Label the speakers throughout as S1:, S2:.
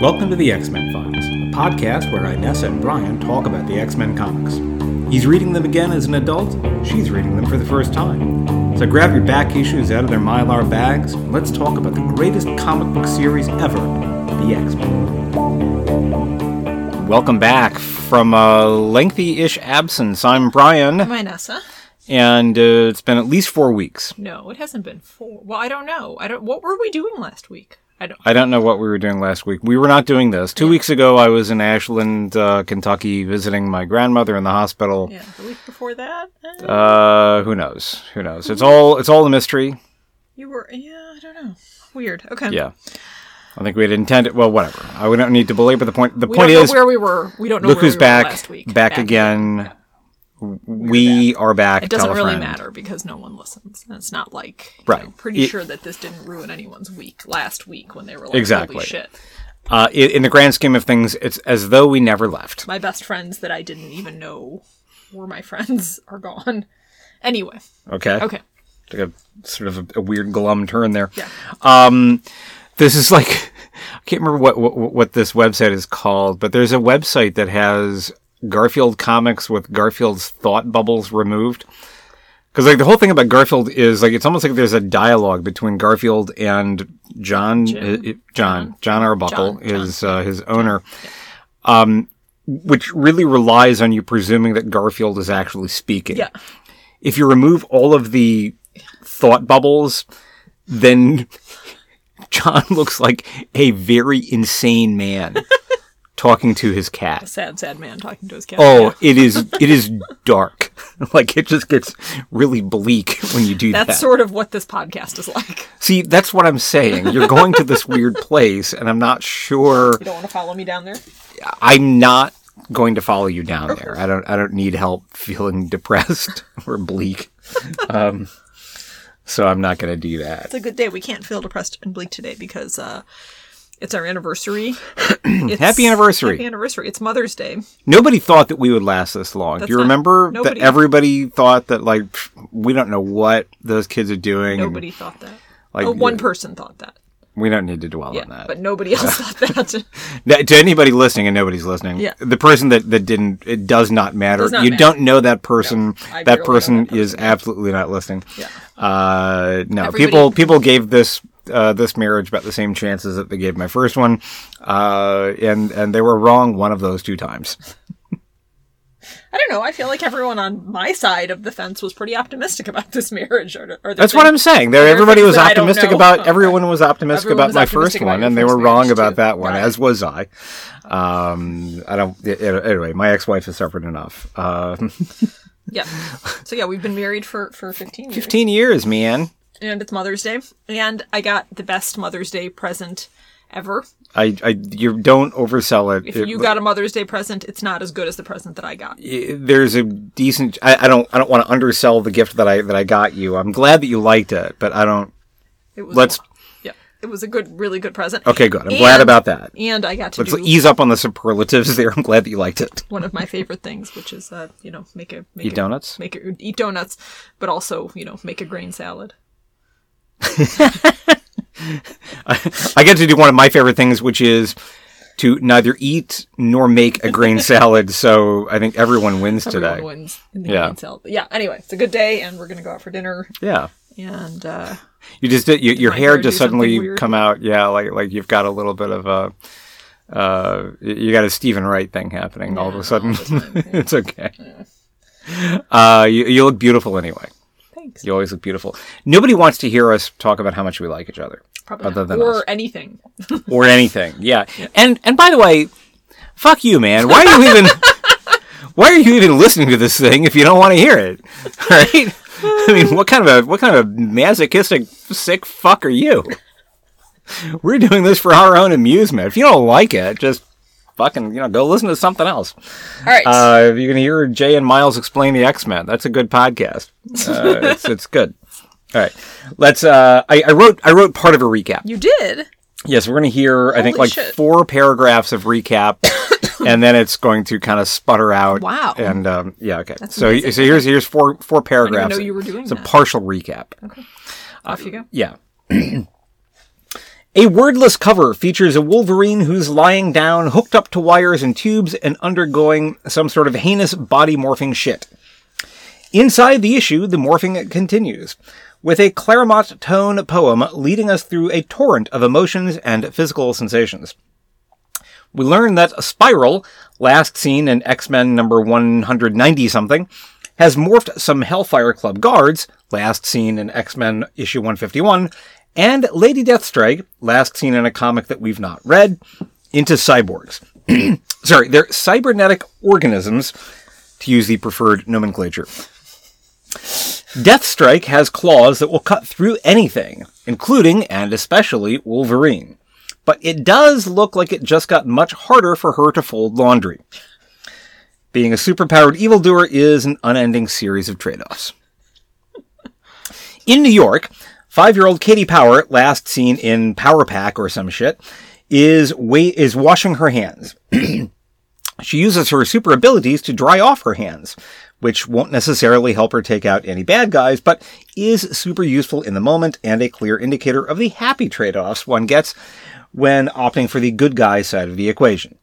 S1: Welcome to the X Men Files, a podcast where Inessa and Brian talk about the X Men comics. He's reading them again as an adult, she's reading them for the first time. So grab your back issues out of their mylar bags, and let's talk about the greatest comic book series ever the X Men. Welcome back from a lengthy ish absence. I'm Brian,
S2: I'm Inessa?
S1: and uh, it's been at least four weeks.
S2: No, it hasn't been four. Well, I don't know. I don't. What were we doing last week? I don't.
S1: I don't know what we were doing last week. We were not doing this. Two weeks ago, I was in Ashland, uh, Kentucky, visiting my grandmother in the hospital.
S2: Yeah, the week before that. eh,
S1: Uh, who knows? Who knows? It's all it's all a mystery.
S2: you were. Yeah, I don't know. Weird. Okay.
S1: Yeah, I think we had intended. Well, whatever. I, we don't need to belabor the point. The
S2: We
S1: point
S2: don't
S1: is,
S2: where we were. We don't know
S1: look
S2: where
S1: who's
S2: we
S1: back,
S2: were last week.
S1: back, again. We are back.
S2: It doesn't really matter because no one listens. And it's not like you
S1: Right.
S2: know, pretty
S1: It-
S2: sure that this didn't ruin anyone's week last week when they were like,
S1: Exactly.
S2: Holy shit!
S1: Uh, in the grand scheme of things, it's as though we never left.
S2: My best friends that I didn't even know were my friends are gone. Anyway.
S1: Okay.
S2: Okay.
S1: Took a sort of a, a weird glum turn there.
S2: Yeah.
S1: Um, this is like I can't remember what, what what this website is called, but there's a website that has Garfield comics with Garfield's thought bubbles removed. Because like the whole thing about Garfield is like it's almost like there's a dialogue between Garfield and
S2: Jon
S1: uh, Jon Jon. Arbuckle,
S2: Jon, Jon,
S1: his uh, his owner, um, which really relies on you presuming that Garfield is actually speaking.
S2: Yeah.
S1: if you remove all of the thought bubbles, then Jon looks like a very insane man talking to his cat.
S2: A Sad, sad man talking to his cat.
S1: Oh,
S2: Yeah.
S1: it is it is dark. like it just gets really bleak when you do
S2: That's
S1: that.
S2: That's sort of what this podcast is like.
S1: See, that's what I'm saying. You're going to this weird place and I'm not sure
S2: You don't want to follow me down there?
S1: I'm not going to follow you down there. I don't I don't need help feeling depressed or bleak. Um so I'm not going to do that.
S2: It's a good day. We can't feel depressed and bleak today because uh, it's our anniversary. It's-
S1: Happy anniversary.
S2: Happy anniversary. It's Mother's Day.
S1: Nobody thought that we would last this long.
S2: That's
S1: Do you
S2: not-
S1: remember
S2: nobody-
S1: that everybody thought that like pff, we don't know what those kids are doing? and,
S2: Nobody thought that.
S1: like
S2: oh, one person thought that.
S1: we don't need to dwell
S2: Yeah,
S1: on that.
S2: but nobody else thought that.
S1: To anybody listening, and nobody's listening.
S2: Yeah.
S1: the person that that didn't, it does not matter.
S2: Does not
S1: you
S2: matter.
S1: don't know that person.
S2: I
S1: that
S2: know
S1: person
S2: that
S1: is absolutely not listening.
S2: Yeah.
S1: Uh, no,
S2: Everybody-
S1: people people gave this. Uh, this marriage about the same chances that they gave my first one, uh, and and they were wrong one of those two times.
S2: I don't know. I feel like everyone on my side of the fence was pretty optimistic about this marriage. Or, or
S1: That's what I'm saying. There, everybody was
S2: that I don't
S1: optimistic about. Everyone was optimistic
S2: Everyone
S1: about
S2: was
S1: my
S2: optimistic
S1: first
S2: about
S1: one, and they were wrong about
S2: too.
S1: that one,
S2: Right.
S1: as was I. Um, I don't. Anyway, my ex-wife has suffered enough. Uh,
S2: Yeah. So yeah, we've been married for for 15 years.
S1: Fifteen years, man.
S2: And it's Mother's Day, and I got the best Mother's Day present ever.
S1: I, I, you don't oversell it.
S2: If
S1: It-
S2: you got a Mother's Day present, it's not as good as the present that I got.
S1: there's a decent. I, I don't. I don't want to undersell the gift that I that I got you. I'm glad that you liked it, but I don't.
S2: It was
S1: Let's-
S2: yeah, it was a good, really good present.
S1: Okay, good. I'm glad about that.
S2: And I got to
S1: Let's ease up on the superlatives there. I'm glad that you liked it.
S2: one of my favorite things, which is uh, you know, make a make
S1: Eat
S2: a,
S1: donuts.
S2: make a, eat donuts, but also you know, make a grain salad.
S1: I get to do one of my favorite things, which is to neither eat nor make a grain salad. So I think everyone wins
S2: Everyone
S1: today.
S2: wins in the
S1: Yeah.
S2: salad. Yeah. Anyway, it's a good day, and we're gonna go out for dinner.
S1: Yeah.
S2: And uh,
S1: You just did, you, your
S2: my
S1: hair
S2: hair
S1: just
S2: something
S1: suddenly
S2: weird?
S1: come out. Yeah, like like you've got a little bit of a. Uh, you got a Steven Wright thing happening all of a sudden.
S2: yeah.
S1: it's okay. Uh, you, you look beautiful anyway. You always look beautiful. Nobody wants to hear us talk about how much we like each other,
S2: Probably
S1: other
S2: not.
S1: than
S2: or
S1: us.
S2: anything.
S1: or anything. Yeah. And and by the way, fuck you, man. Why are you even Why are you even listening to this thing if you don't want to hear it? Right? I mean, what kind of a what kind of a masochistic sick fuck are you? We're doing this for our own amusement. If you don't like it, just fucking, you know, go listen to something else.
S2: All right.
S1: Uh, if you can hear Jay and Miles explain the X Men, that's a good podcast. Uh, it's it's good. All right, let's. Uh, I, I wrote I wrote part of a recap.
S2: you did.
S1: Yes, we're going to hear, I think, like
S2: shit.
S1: four paragraphs of recap, and then it's going to kind of sputter out.
S2: Wow.
S1: And um, yeah, okay. so
S2: amazing.
S1: so here's here's four four paragraphs.
S2: I know you were doing
S1: It's a partial recap. Okay.
S2: Off you go.
S1: Yeah. A wordless cover features a Wolverine who's lying down, hooked up to wires and tubes, and undergoing some sort of heinous body morphing shit. Inside the issue, the morphing continues, with a Claremont tone poem leading us through a torrent of emotions and physical sensations. We learn that Spiral, last seen in X-Men number 190 something, has morphed some Hellfire Club guards, last seen in X-Men issue 151, and Lady Deathstrike, last seen in a comic that we've not read, into cyborgs. Sorry, they're cybernetic organisms, to use the preferred nomenclature. Deathstrike has claws that will cut through anything, including and especially Wolverine. But it does look like it just got much harder for her to fold laundry. Being a superpowered evildoer is an unending series of trade offs. In New York, five year old Katie Power, last seen in Power Pack or some shit, is, is washing her hands. she uses her super abilities to dry off her hands, which won't necessarily help her take out any bad guys, but is super useful in the moment and a clear indicator of the happy trade offs one gets when opting for the good guy side of the equation.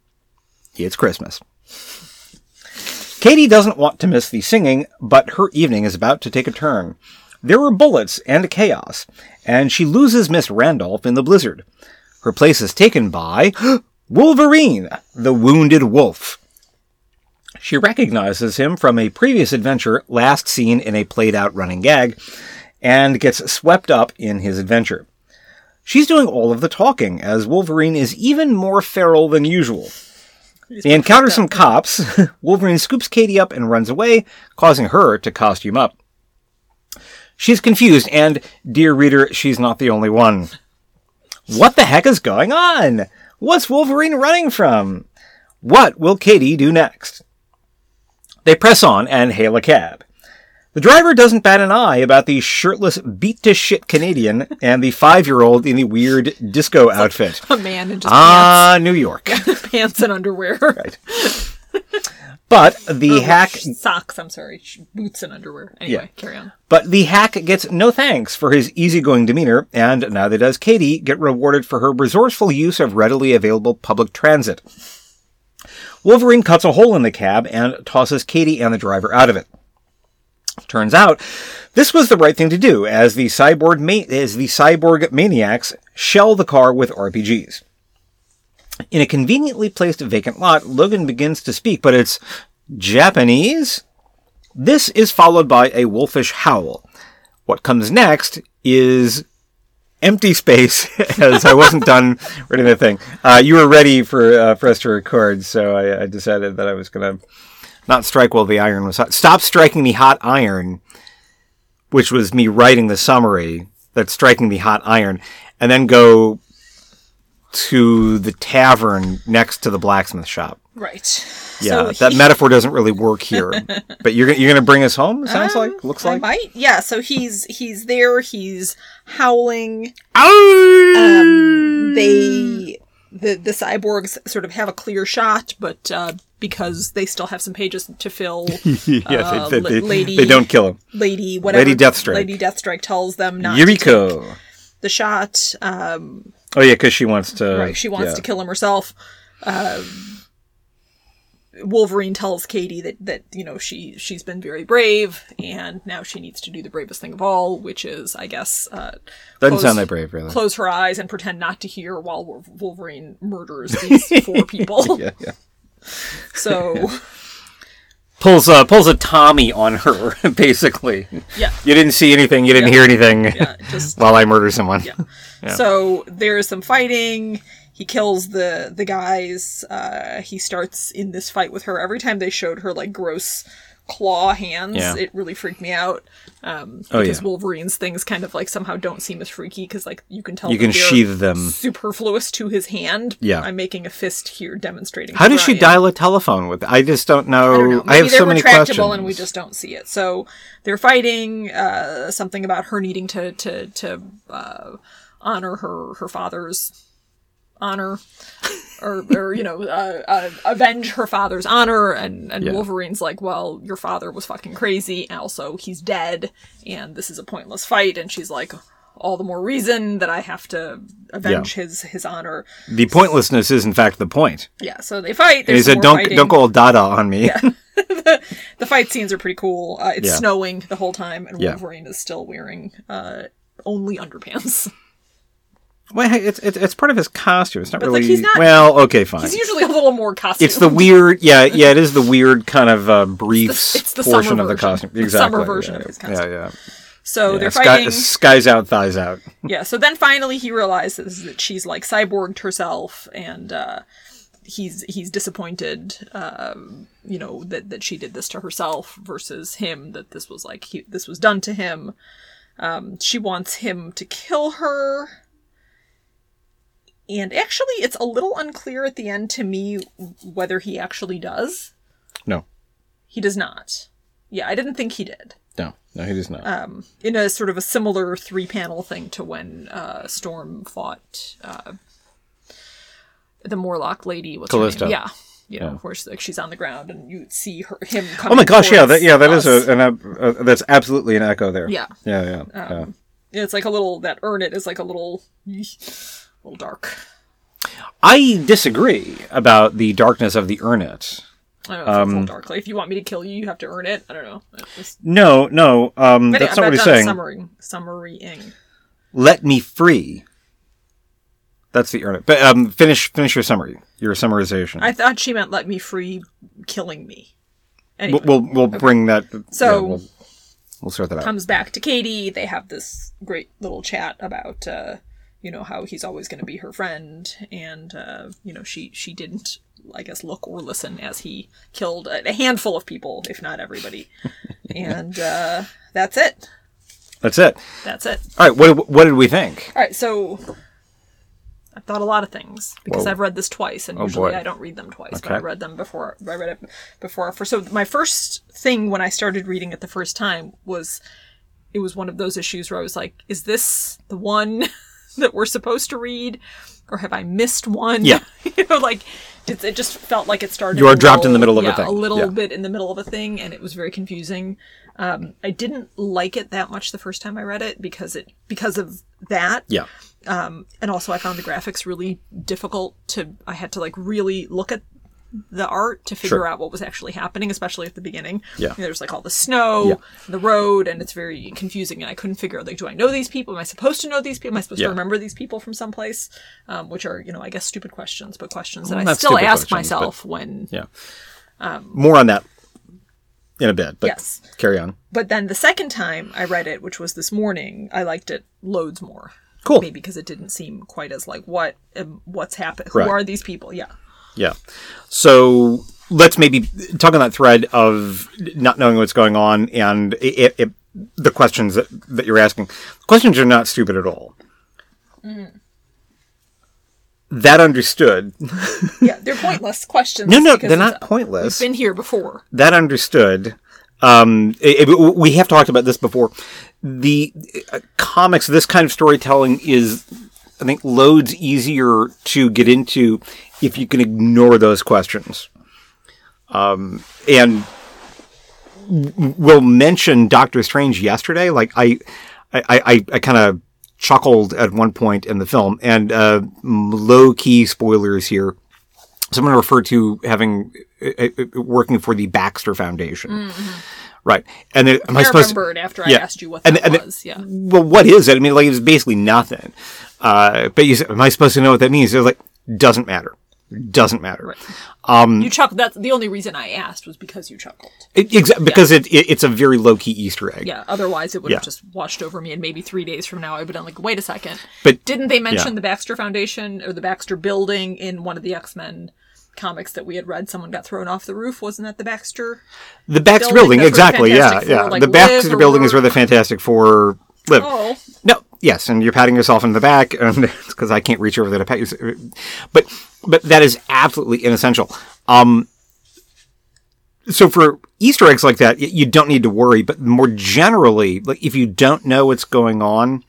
S1: It's Christmas. Katie doesn't want to miss the singing, but her evening is about to take a turn. There are bullets and chaos, and she loses Miss Randolph in the blizzard. Her place is taken by Wolverine, the wounded wolf. She recognizes him from a previous adventure last seen in a played out running gag and gets swept up in his adventure. She's doing all of the talking as Wolverine is even more feral than usual. They encounter some cops. Wolverine scoops Katie up and runs away, causing her to costume up. She's confused, and, dear reader, she's not the only one. What the heck is going on? What's Wolverine running from? What will Katie do next? They press on and hail a cab. The driver doesn't bat an eye about the shirtless, beat to shit Canadian and the five year old in the weird disco outfit.
S2: A man in just
S1: Ah, New York.
S2: pants, pants and underwear.
S1: Right. But the oh, hack
S2: Socks, I'm sorry. Boots and underwear. Anyway,
S1: Yeah.
S2: carry on.
S1: But the hack gets no thanks for his easygoing demeanor, and neither does Katie get rewarded for her resourceful use of readily available public transit. Wolverine cuts a hole in the cab and tosses Katie and the driver out of it. Turns out, this was the right thing to do, as the cyborg ma- as the cyborg maniacs shell the car with RPGs. In a conveniently placed vacant lot, Logan begins to speak, but it's Japanese. This is followed by a wolfish howl. What comes next is empty space, as I wasn't done reading the thing. Uh, you were ready for uh, for us to record, so I, I decided that I was going to not strike while the iron was hot. Stop striking the hot iron, which was me writing the summary. That's striking the hot iron, and then go to the tavern next to the blacksmith shop.
S2: Right.
S1: Yeah,
S2: So
S1: that
S2: he-
S1: metaphor doesn't really work here. but you're you're gonna bring us home. Sounds
S2: Um,
S1: like, looks
S2: I
S1: like.
S2: might. Yeah. So he's he's there. He's howling.
S1: Um,
S2: they the the cyborgs sort of have a clear shot, but uh, because they still have some pages to fill,
S1: yeah,
S2: uh,
S1: they, they,
S2: lady-
S1: they don't kill him.
S2: Lady whatever
S1: Lady Deathstrike.
S2: Lady Deathstrike tells them not to take
S1: Yuriko.
S2: the shot. Um,
S1: Oh yeah, because she wants to.
S2: right, she wants
S1: yeah.
S2: to kill him herself. Um, Wolverine tells Katie that that you know she she's been very brave, and now she needs to do the bravest thing of all, which is, I guess, uh,
S1: Doesn't
S2: close-
S1: sound that brave, really.
S2: close her eyes and pretend not to hear while Wolverine murders these four people.
S1: Yeah, yeah.
S2: So
S1: Pulls a pulls a Tommy on her, basically.
S2: yeah,
S1: You didn't see anything. You didn't hear anything.
S2: yeah, just
S1: While I murder someone.
S2: Yeah, So there's some fighting. He kills the the guys. Uh, he starts in this fight with her. Every time they showed her like gross claw hands,
S1: Yeah.
S2: it really freaked me out. Um,
S1: Oh,
S2: because
S1: yeah.
S2: Wolverine's things kind of like somehow don't seem as freaky because like you can tell
S1: You can sheathe them.
S2: superfluous to his hand.
S1: Yeah.
S2: I'm making a fist here demonstrating.
S1: How does she dial a telephone with? I just don't know.
S2: I don't know.
S1: I have so many questions.
S2: and we just don't see it. So they're fighting. Uh, something about her needing to to to uh, honor her her father's honor, or or you know uh, uh, avenge her father's honor. And and
S1: Yeah.
S2: Wolverine's like, well, your father was fucking crazy. And also, he's dead, and this is a pointless fight. And she's like. all the more reason that I have to avenge his his honor.
S1: The pointlessness is in fact the point.
S2: Yeah, so they fight.
S1: And he said, "Don't
S2: fighting.
S1: don't go all Dada on me." yeah.
S2: The fight scenes are pretty cool. Uh, it's
S1: Yeah.
S2: snowing the whole time, and
S1: Yeah.
S2: Wolverine is still wearing uh, only underpants.
S1: well, it's, it's it's part of his costume. It's not
S2: But, like,
S1: really.
S2: he's not-
S1: well, okay, fine.
S2: He's usually a little more costume.
S1: it's the weird, yeah, yeah. It is the weird kind of uh, briefs
S2: it's the
S1: portion
S2: summer
S1: of the costume.
S2: The summer version
S1: yeah,
S2: of his costume.
S1: yeah. yeah.
S2: so
S1: yeah
S2: they're
S1: sky,
S2: fighting.
S1: skies out, thighs out.
S2: Yeah, so then finally he realizes that she's like cyborged herself, and uh, he's he's disappointed, um, you know, that that she did this to herself versus him. That this was like he, this was done to him. Um, she wants him to kill her, and actually, it's a little unclear at the end to me whether he actually does.
S1: No,
S2: He does not. Yeah, I didn't think he did.
S1: no, no. He does not.
S2: Um, in a sort of a similar three panel thing to when uh, Storm fought uh, the Morlock lady. What's her name? Yeah. You know,
S1: Yeah.
S2: where she's, like she's on the ground and you see her him coming.
S1: oh my gosh, yeah, that, yeah, that is
S2: us.
S1: a, an, uh, that's absolutely an echo there.
S2: Yeah.
S1: yeah, yeah. yeah.
S2: Yeah, It's like a little that earn it is like a little little dark.
S1: I disagree about the darkness of the Urnit.
S2: I don't know it's
S1: Um,
S2: little dark. Like if you want me to kill you, you have to earn it. I don't know. It's,
S1: No, no, um,
S2: but
S1: that's not what he's saying.
S2: Summary, summarying.
S1: Let me free. That's the Urnit. But um, finish finish your summary, your summarization.
S2: I thought she meant let me free, killing me. Anyway.
S1: we'll we'll, we'll bring that.
S2: So-
S1: yeah, we'll, we'll sort that out.
S2: comes back to Katie. They have this great little chat about, uh, you know, how he's always going to be her friend, and uh, you know, she she didn't, I guess, look or listen as he killed a, a handful of people, if not everybody, and uh, that's it.
S1: That's it.
S2: That's it.
S1: All right. What what did we think?
S2: All right, so. I've thought a lot of things because
S1: Whoa.
S2: I've read this twice, and
S1: Oh,
S2: usually
S1: boy.
S2: I don't read them twice. But
S1: Okay.
S2: I read them before. I read it before. For so my first thing when I started reading it the first time was it was one of those issues where I was like, is this the one that we're supposed to read? Or have I missed one?
S1: Yeah.
S2: you know, like it, it just felt like it started.
S1: You are
S2: a
S1: dropped in the middle of a
S2: yeah,
S1: thing.
S2: A little
S1: Yeah.
S2: bit in the middle of a thing, and it was very confusing. Um, I didn't like it that much the first time I read it because it because of that
S1: Yeah.
S2: Um, and also I found the graphics really difficult to I had to like really look at the art to figure
S1: Sure.
S2: out what was actually happening, especially at the beginning.
S1: Yeah.
S2: You know, there's like all the snow,
S1: Yeah.
S2: the road, and it's very confusing. And I couldn't figure out like, do I know these people? Am I supposed to know these people? Am I supposed
S1: Yeah.
S2: to remember these people from someplace? Um, which are you know I guess stupid questions, but questions that I still ask myself when.
S1: Yeah. More on that in a bit. But
S2: Um, Yes.
S1: Carry on.
S2: But then the second time I read it, which was this morning, I liked it loads more.
S1: Cool.
S2: Maybe because it didn't seem quite as like what um, what's happened.
S1: Right.
S2: Who are these people? Yeah.
S1: Yeah. So let's maybe talk on that thread of not knowing what's going on and it, it, the questions that, that you're asking. Questions are not stupid at all.
S2: Mm-hmm.
S1: That understood.
S2: Yeah, they're pointless questions.
S1: No, no, they're not pointless.
S2: We've been here before.
S1: that understood. Um, it- it- we have talked about this before. The uh, comics, this kind of storytelling is, I think, loads easier to get into if you can ignore those questions. Um, and we'll mention Doctor Strange yesterday. Like I, I, I, I kind of chuckled at one point in the film, and uh, low key spoilers here someone referred to having uh, uh, working for the Baxter Foundation, right? And then, am I,
S2: I
S1: supposed to?
S2: remembered after I asked you what
S1: And-
S2: that
S1: and-
S2: was. Yeah.
S1: Well, what is it? I mean, like it's basically nothing. Uh, but you am I supposed to know what that means? They're like, doesn't matter. Doesn't matter. Um,
S2: you chuckled. That's the only reason I asked was because you chuckled.
S1: It, exa- because it, it it's a very low key Easter egg.
S2: Yeah. Otherwise, it would
S1: Yeah.
S2: have just washed over me, and maybe three days from now, I would have been like, "Wait a second.
S1: But-
S2: didn't they mention
S1: yeah.
S2: the Baxter Foundation or the Baxter Building in one of the X Men comics that we had read? Someone got thrown off the roof. Wasn't that the Baxter?
S1: The Baxter
S2: Building,
S1: building, exactly. Yeah,
S2: Four,
S1: yeah.
S2: like,
S1: the Baxter
S2: or
S1: building is where the Fantastic Four live.
S2: Oh,
S1: No, yes, and you're patting yourself in the back, and because I can't reach over there to pat you. But but that is absolutely inessential. Um, so for Easter eggs like that, you don't need to worry. But more generally, like if you don't know what's going on,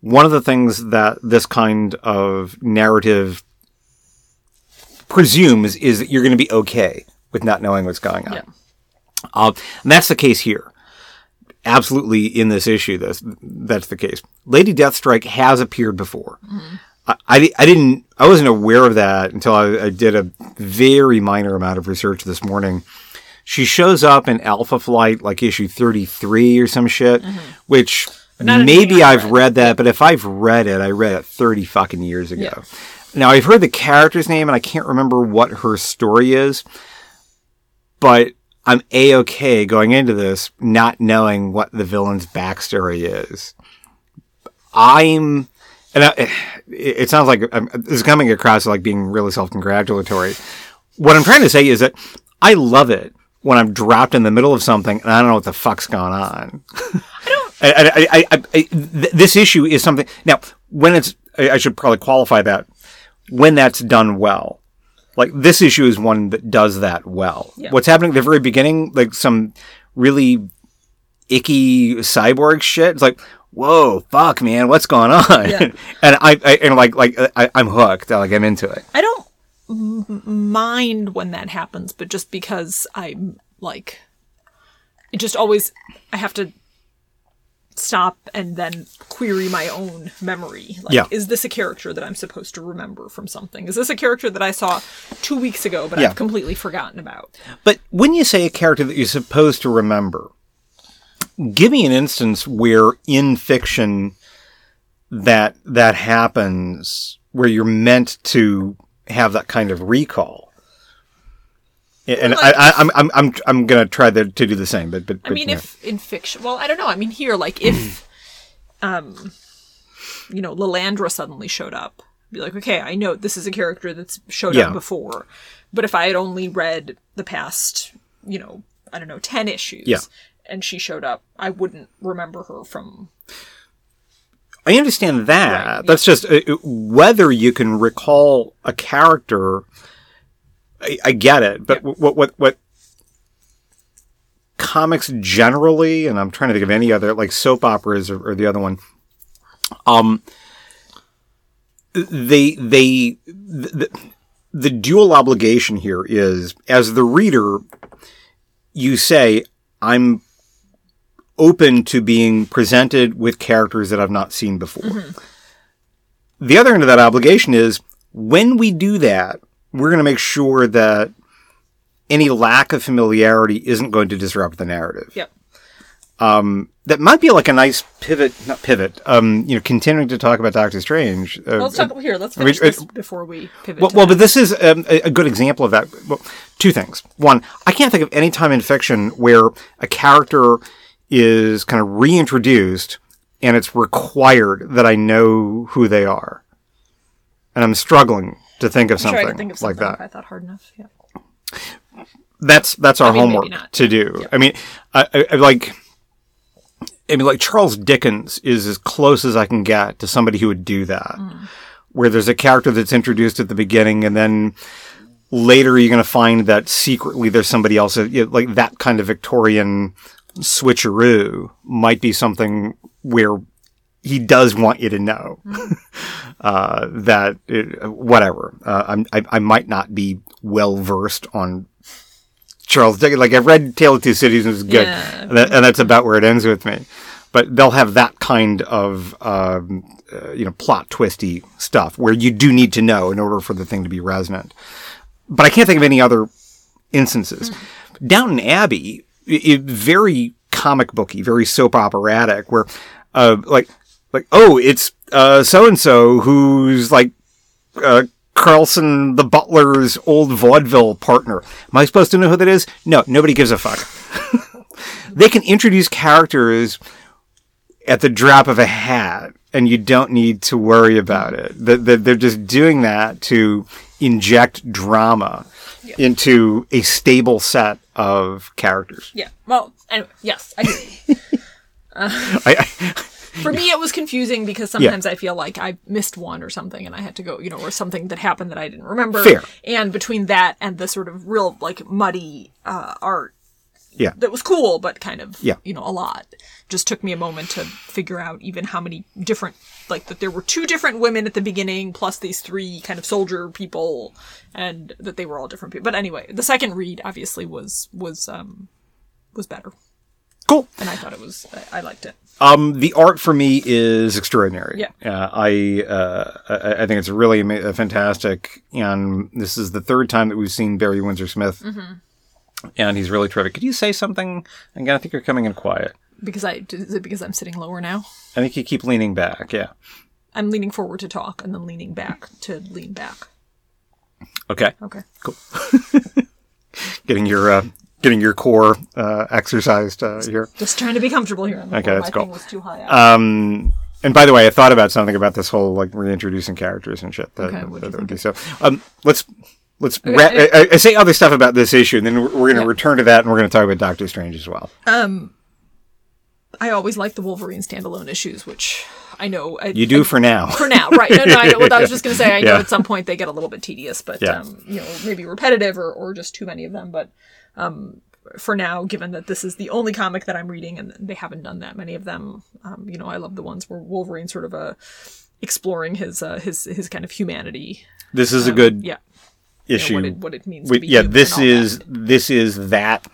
S1: one of the things that this kind of narrative presumes is that you're going to be okay with not knowing what's going on.
S2: Yeah.
S1: Uh, and that's the case here absolutely in this issue that's that's the case. Lady Deathstrike has appeared before. I, I, I didn't I wasn't aware of that until I, I did a very minor amount of research this morning. She shows up in Alpha Flight like issue 33 or some shit, mm-hmm. which
S2: not anything
S1: maybe
S2: I've read.
S1: read that, but if I've read it, I read it 30 fucking years ago.
S2: Yeah.
S1: Now I've heard the character's name and I can't remember what her story is, but I'm a okay going into this not knowing what the villain's backstory is. I'm, and I, it, it sounds like I'm, this is coming across like being really self-congratulatory. What I'm trying to say is that I love it when I'm dropped in the middle of something and I don't know what the fuck's going on. I, I, I, I, I, th- this issue is something. Now, when it's, I, I should probably qualify that when that's done well. Like this issue is one that does that well.
S2: Yeah.
S1: What's happening at the very beginning, like some really icky cyborg shit. It's like, whoa, fuck, man, what's going on?
S2: Yeah.
S1: and I, I, and like, like I, I'm hooked. Like I'm into it.
S2: I don't m- mind when that happens, but just because I'm like, it just always, I have to stop and then query my own memory. Like,
S1: Yeah.
S2: is this a character that I'm supposed to remember from something? Is this a character that I saw two weeks ago, but
S1: Yeah.
S2: I've completely forgotten about?
S1: But when you say a character that you're supposed to remember, give me an instance where in fiction that that happens, where you're meant to have that kind of recall. And I, I, I'm, I'm, I'm, I'm gonna try the, to do the same, but, but,
S2: I mean, if in fiction, well, I don't know. I mean, here, like, if, um, you know, Lilandra suddenly showed up, be like, okay, I know this is a character that's showed
S1: Yeah.
S2: up before, but if I had only read the past, you know, I don't know, ten issues,
S1: Yeah.
S2: And she showed up, I wouldn't remember her from.
S1: I understand that.
S2: Right,
S1: That's just uh, uh, whether you can recall a character. I, I get it, but what what what comics generally, and I'm trying to think of any other like soap operas or, or the other one. Um, they they the, the dual obligation here is as the reader, you say I'm open to being presented with characters that I've not seen before. The other end of that obligation is when we do that, we're going to make sure that any lack of familiarity isn't going to disrupt the narrative.
S2: Yep.
S1: That might be like a nice pivot, not pivot, um, you know, continuing to talk about Doctor Strange. Uh,
S2: Well, let's talk here. Let's finish this
S1: it-
S2: before we pivot.
S1: well, well, but this is um, a, a good example of that. Well, two things. One, I can't think of any time in fiction where a character is kind of reintroduced and it's required that I know who they are. And I'm struggling to think of something,
S2: think of
S1: like that.
S2: I thought hard enough. Yeah.
S1: that's that's our
S2: I mean,
S1: homework to do.
S2: Yeah.
S1: I mean, I, I, I like. I mean, like Charles Dickens is as close as I can get to somebody who would do that,
S2: Mm.
S1: where there's a character that's introduced at the beginning, and then later you're going to find that secretly there's somebody else. you know, Like that kind of Victorian switcheroo might be something where he does want you to know uh, that it, whatever. Uh, I'm, I, I might not be well versed on Charles Dickens. Like I've read Tale of Two Cities and it was good,
S2: Yeah.
S1: and, that, and that's about where it ends with me. But they'll have that kind of um, uh, you know plot twisty stuff where you do need to know in order for the thing to be resonant. But I can't think of any other instances. Downton Abbey, i i- very comic booky, very soap operatic, where uh, like like oh it's uh so and so who's like uh, Carson the butler's old vaudeville partner. Am I supposed to know who that is? No, nobody gives a fuck. they can introduce characters at the drop of a hat, and you don't need to worry about it. Th- th- They're just doing that to inject drama into a stable set of characters.
S2: Yeah. Well, anyway, yes, I agree.
S1: I, I,
S2: For me, it was confusing because sometimes I feel like I missed one or something, and I had to go, you know, or something that happened that I didn't remember.
S1: Fair.
S2: And between that and the sort of real like muddy uh, art
S1: yeah.
S2: that was cool, but kind of,
S1: Yeah.
S2: you know, a lot. Just took me a moment to figure out even how many different, like that there were two different women at the beginning, plus these three kind of soldier people, and that they were all different people. But anyway, the second read obviously was was um was better.
S1: Cool.
S2: and I thought it was I, I liked it.
S1: Um, the art for me is extraordinary.
S2: Yeah.
S1: Uh, I, uh, I I think it's really ama- fantastic, and this is the third time that we've seen Barry Windsor Smith,
S2: Mm-hmm.
S1: and he's really terrific. Could you say something? Again, I think you're coming in quiet.
S2: Because I is it because I'm sitting lower now?
S1: I think you keep leaning back. Yeah.
S2: I'm leaning forward to talk and then leaning back to lean back.
S1: Okay.
S2: Okay. Cool.
S1: getting your uh, getting your core uh, exercised uh, here.
S2: Just trying to be comfortable here.
S1: Okay, that's
S2: my
S1: cool.
S2: thing was too high up.
S1: Um, and by the way, I thought about something about this whole like reintroducing characters and shit. That,
S2: Okay, what'd
S1: that would be so. Um, let's let's ra- I, I say other stuff about this issue, and then we're, we're going to
S2: Yeah.
S1: return to that, and we're going to talk about Doctor Strange as well.
S2: I always like the Wolverine standalone issues, which I know I,
S1: you do for now.
S2: for now, right? No, no, I know. What I was just going to say, I know
S1: Yeah.
S2: at some point they get a little bit tedious, but
S1: Yeah.
S2: um, you know, maybe repetitive or, or just too many of them. But um, for now, given that this is the only comic that I'm reading and they haven't done that many of them, um, you know, I love the ones where Wolverine sort of uh, exploring his uh, his his kind of humanity.
S1: This is a good
S2: Yeah, you know,
S1: issue.
S2: what it what it means.
S1: We-
S2: to be
S1: yeah, this is
S2: that.
S1: this is that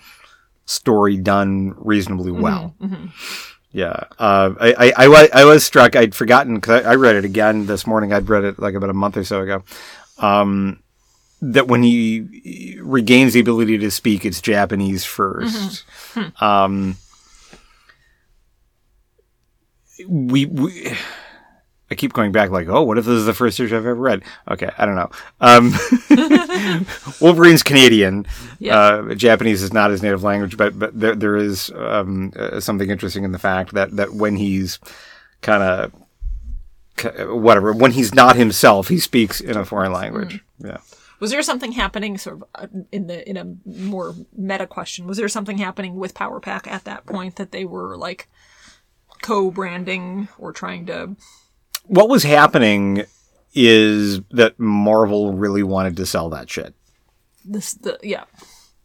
S1: story done reasonably
S2: Mm-hmm,
S1: well. Yeah, uh, I, I, I, I was struck. I'd forgotten because I, I read it again this morning. I'd read it like about a month or so ago. Um, that when he regains the ability to speak, it's Japanese 1st
S2: Mm-hmm.
S1: Um, we, we, I keep going back like, oh, what if this is the first issue I've ever read? Okay, I don't know. Um, Wolverine's Canadian.
S2: Yeah.
S1: Uh, Japanese is not his native language, but but there there is um, uh, something interesting in the fact that that when he's kind of whatever when he's not himself, he speaks in a foreign language. Yeah.
S2: Was there something happening, sort of uh, in the in a more meta question? Was there something happening with Power Pack at that point that they were like co-branding or trying to?
S1: What was happening is that Marvel really wanted to sell that shit.
S2: This the yeah.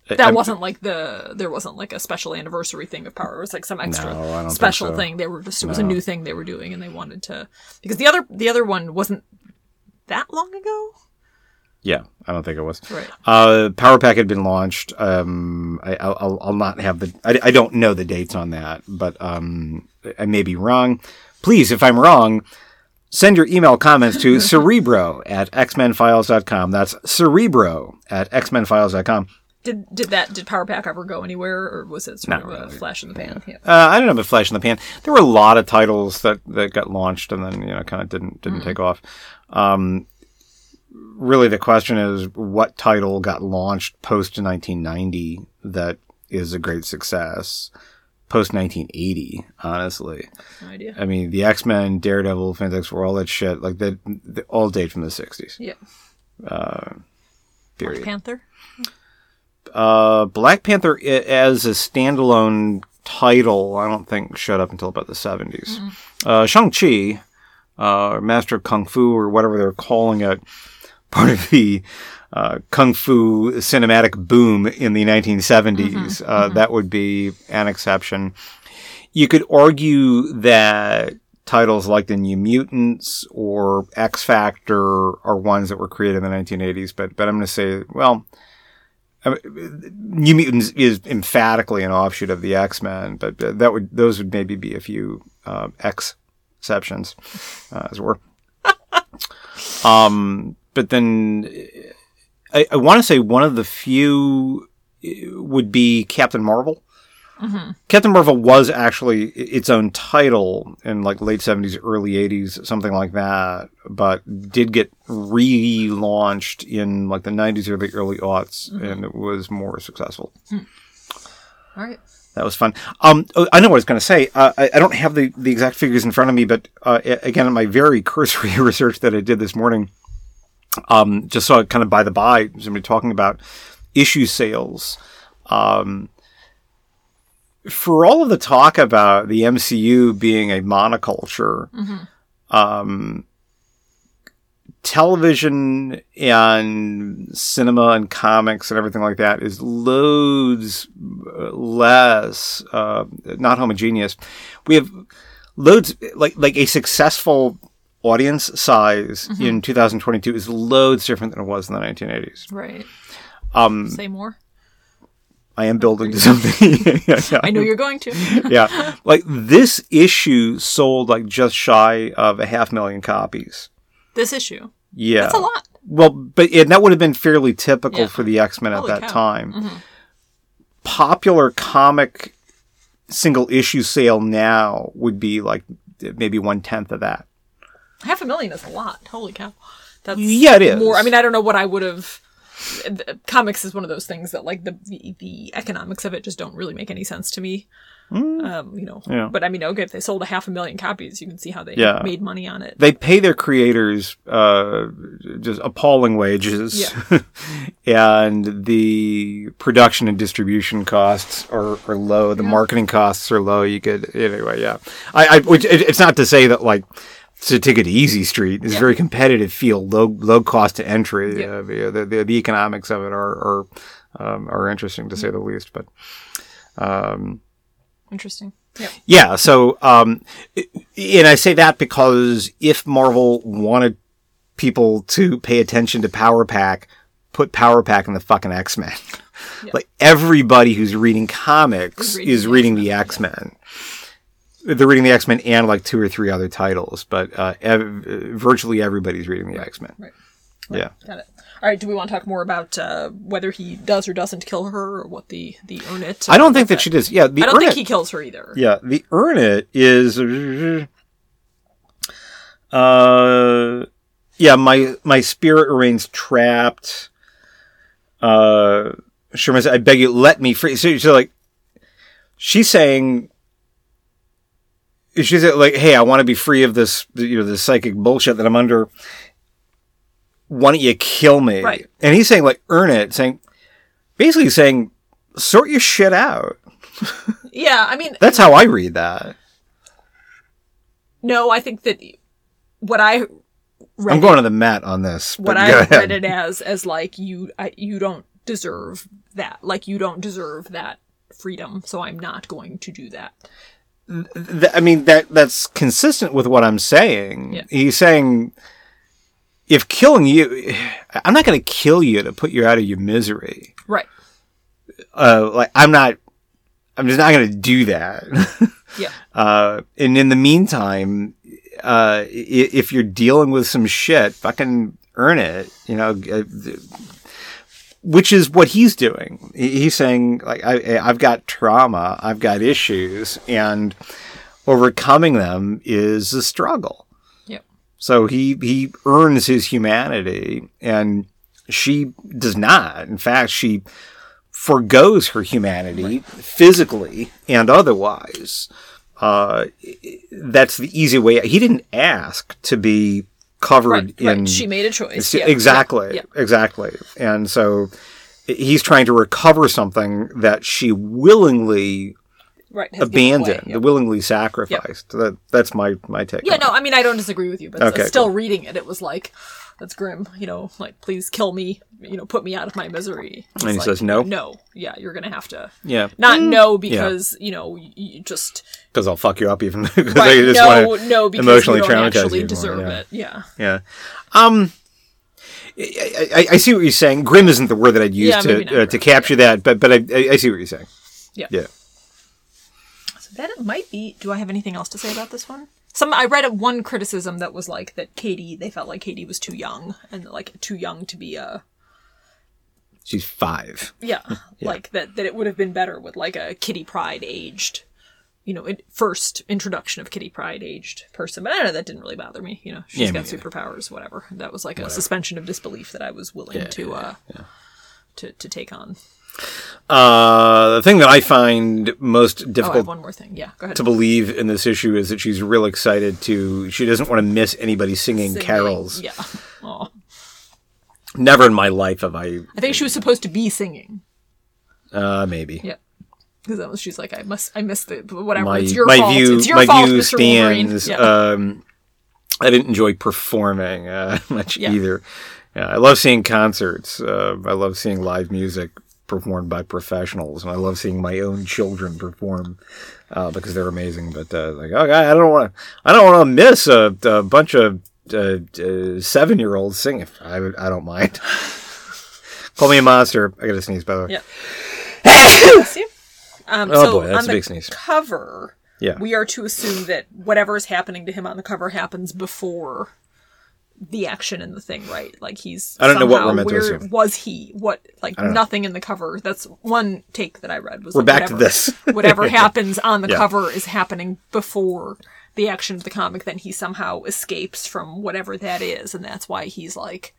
S2: That
S1: I'm-
S2: wasn't like the there wasn't like a special anniversary thing of Power. It was like some extra
S1: No, I don't think
S2: special
S1: so.
S2: thing. They were just it was a new thing they were doing, and they wanted to because the other the other one wasn't that long ago,
S1: Yeah, I don't think it was.
S2: right?
S1: Uh, Power Pack had been launched. Um, I, I'll, I'll- I'll not have the. I, I don't know the dates on that, but um, I may be wrong. Please, if I'm wrong, send your email comments to cerebro at xmenfiles.com. That's cerebro at xmenfiles.com.
S2: Did did that did Power Pack ever go anywhere, or was it sort
S1: Not
S2: of a flash in the pan? Yeah.
S1: Uh, I don't know about Flash in the Pan. There were a lot of titles that, that got launched and then you know kind of didn't didn't take off. Um, really, the question is what title got launched post 1990 that is a great success. Post 1980, honestly.
S2: No idea.
S1: I mean, the X Men, Daredevil, Fantastic Four, all that shit, like that, they all date from the 60s.
S2: Yeah.
S1: uh Period.
S2: Black Panther.
S1: Uh, Black Panther as a standalone title, I don't think showed up until about the 70s. Uh, Shang-Chi, uh, Master of Kung Fu, or whatever they're calling it, part of the uh, Kung Fu cinematic boom in the 1970s. Uh, That would be an exception. You could argue that titles like the New Mutants or X Factor are ones that were created in the 1980s, but but I'm going to say, well, New Mutants is emphatically an offshoot of the X Men, but that would those would maybe be a few uh, exceptions, uh, as it were. um, but then I, I want to say one of the few uh, would be Captain Marvel. Captain Marvel was actually its own title in like late seventies, early eighties, something like that, but did get relaunched in like the nineties or the early aughts, and it was more successful.
S2: All right.
S1: That was fun. Um, oh, I know what I was going to say. Uh, I, I don't have the, the exact figures in front of me, but uh, again, in my very cursory research that I did this morning, um, just so kind of by the by, somebody talking about issue sales. Um, for all of the talk about the MCU being a monoculture, um, television and cinema and comics and everything like that is loads less uh, not homogeneous. We have loads like like a successful audience size in 2022 is loads different than it was in the 1980s.
S2: Right.
S1: Um,
S2: Say more.
S1: I am building to something. yeah, yeah.
S2: I know you're going to.
S1: yeah. Like this issue sold like just shy of a half million copies.
S2: this issue.
S1: Yeah.
S2: That's a lot.
S1: Well, but and that would have been fairly typical for the X Men at that
S2: cow.
S1: time.
S2: Mm-hmm.
S1: Popular comic single issue sale now would be like maybe one tenth of that.
S2: Half a million is a lot. Holy cow. That's
S1: Yeah, it is.
S2: more. I mean, I don't know what I would have. Comics is one of those things that, like, the, the the economics of it just don't really make any sense to me. Um, you know,
S1: Mm. Yeah.
S2: but I mean, okay, if they sold a half a million copies, you can see how they
S1: Yeah.
S2: made money on it.
S1: They pay their creators uh, just appalling wages, and the production and distribution costs are, are low. The marketing costs are low. You could anyway, yeah. I, I which it, it's not to say that like to take it to Easy Street is a very competitive field, low low cost to entry.
S2: Yeah.
S1: Uh, the, the the economics of it are are um, are interesting to say the least, but.
S2: Interesting. Yeah.
S1: Yeah, so um, and I say that because if Marvel wanted people to pay attention to Power Pack, put Power Pack in the fucking X Men. Like everybody who's reading comics
S2: Is reading
S1: is
S2: the
S1: reading the X Men. They're reading the X Men and like two or three other titles, but uh, ev- virtually everybody's reading the X Men.
S2: Right.
S1: Yeah.
S2: Got it. All right. Do we want to talk more about uh, whether he does or doesn't kill her, or what the the earn it?
S1: I don't think that she does. Yeah, the
S2: I don't think
S1: It-
S2: he kills her either.
S1: Yeah, the earn it is uh yeah, my my spirit remains trapped. Uh Sherman said, I beg you, let me free. So, so like she's saying she's like, hey, I want to be free of this you know, this psychic bullshit that I'm under. Why don't you kill me?
S2: Right.
S1: And he's saying like earn it, saying basically saying sort your shit out.
S2: Yeah. I mean,
S1: That's how I read that.
S2: no. I think that what I read
S1: I'm going to the mat on this.
S2: what I
S1: go
S2: read it as as like you I, you don't deserve that. Like you don't deserve that freedom. So I'm not going to do that.
S1: Th- I mean that that's consistent with what I'm saying.
S2: Yeah.
S1: He's saying if killing you, I'm not going to kill you to put you out of your misery.
S2: Right.
S1: Uh, like I'm not. I'm just not going to do that.
S2: Yeah.
S1: Uh, and in the meantime, uh, if you're dealing with some shit, fucking earn it. You know, which is what he's doing. He's saying like I, I've got trauma, I've got issues, and overcoming them is a struggle.
S2: Yep.
S1: So he he earns his humanity, and she does not. In fact, she forgoes her humanity physically and otherwise. Uh, that's the easy way. He didn't ask to be covered
S2: Right.
S1: in.
S2: right. She made a choice. Yeah.
S1: exactly,
S2: Yeah.
S1: exactly. And so he's trying to recover something that she willingly
S2: Right. away.
S1: abandoned,
S2: Yep.
S1: willingly sacrificed. That, that's my my take.
S2: Yeah, no, I mean, I don't disagree with you, but
S1: Okay,
S2: still reading it, it was like, that's grim, you know, like, please kill me, you know, put me out of my misery. It's
S1: And he
S2: like,
S1: says no?
S2: No. Yeah, you're going to have to.
S1: Yeah,
S2: Not no because, you know, you, you just.
S1: because I'll fuck you up even because
S2: Right,
S1: I just
S2: no,
S1: want to
S2: no, because
S1: emotionally
S2: you don't
S1: traumatize
S2: actually
S1: you
S2: deserve
S1: yeah.
S2: it. Yeah.
S1: Yeah. Um, I, I, I see what you're saying. Grim isn't the word that I'd use
S2: Yeah, maybe not
S1: to uh, to
S2: grim,
S1: capture that, but but I, I, I see what you're saying.
S2: Yeah.
S1: Yeah.
S2: So that it might be. Do I have anything else to say about this one? Some I read one criticism that was like that Katie. They felt like Katie was too young and like too young to be a
S1: She's five.
S2: yeah, like that that it would have been better with like a Kitty Pryde aged, you know, first introduction of Kitty Pryde aged person. But I don't know that didn't really bother me. You know, she's
S1: Yeah,
S2: got superpowers, whatever. That was like a suspension of disbelief that I was willing to uh to to take on.
S1: Uh, the thing that I find most
S2: Oh,
S1: difficult
S2: one more thing. Yeah, go ahead.
S1: to believe in this issue is that she's real excited to. She doesn't want to miss anybody singing,
S2: Singing.
S1: carols.
S2: Yeah. Oh.
S1: Never in my life have I.
S2: I think she was supposed to be singing.
S1: Uh, maybe.
S2: Yeah. Because that was she's like I must I missed it whatever
S1: my
S2: it's your
S1: my
S2: fault
S1: view
S2: it's your
S1: my
S2: fault
S1: view
S2: Mr.
S1: Stands.
S2: yeah.
S1: Um, I didn't enjoy performing uh, much
S2: Yeah.
S1: either. Yeah, I love seeing concerts. Uh, I love seeing live music performed by professionals, and I love seeing my own children perform uh, because they're amazing. But uh, like, oh, I don't want to. I don't want to miss a, a bunch of uh, uh, seven-year-olds singing. I I don't mind. Call me a monster. I got to sneeze by the way.
S2: yeah Um,
S1: Oh
S2: so
S1: boy, that's a big sneeze.
S2: cover,
S1: Yeah.
S2: we are to assume that whatever is happening to him on the cover happens before the action in the thing, right? Like he's.
S1: I don't know what
S2: somehow-
S1: we're meant to
S2: where. Was he? What? Like
S1: don't know.
S2: nothing in the cover. That's one take that I read. Was
S1: We're
S2: like,
S1: back to this.
S2: whatever happens on the
S1: Yeah.
S2: cover is happening before the action of the comic. Then he somehow escapes from whatever that is, and that's why he's like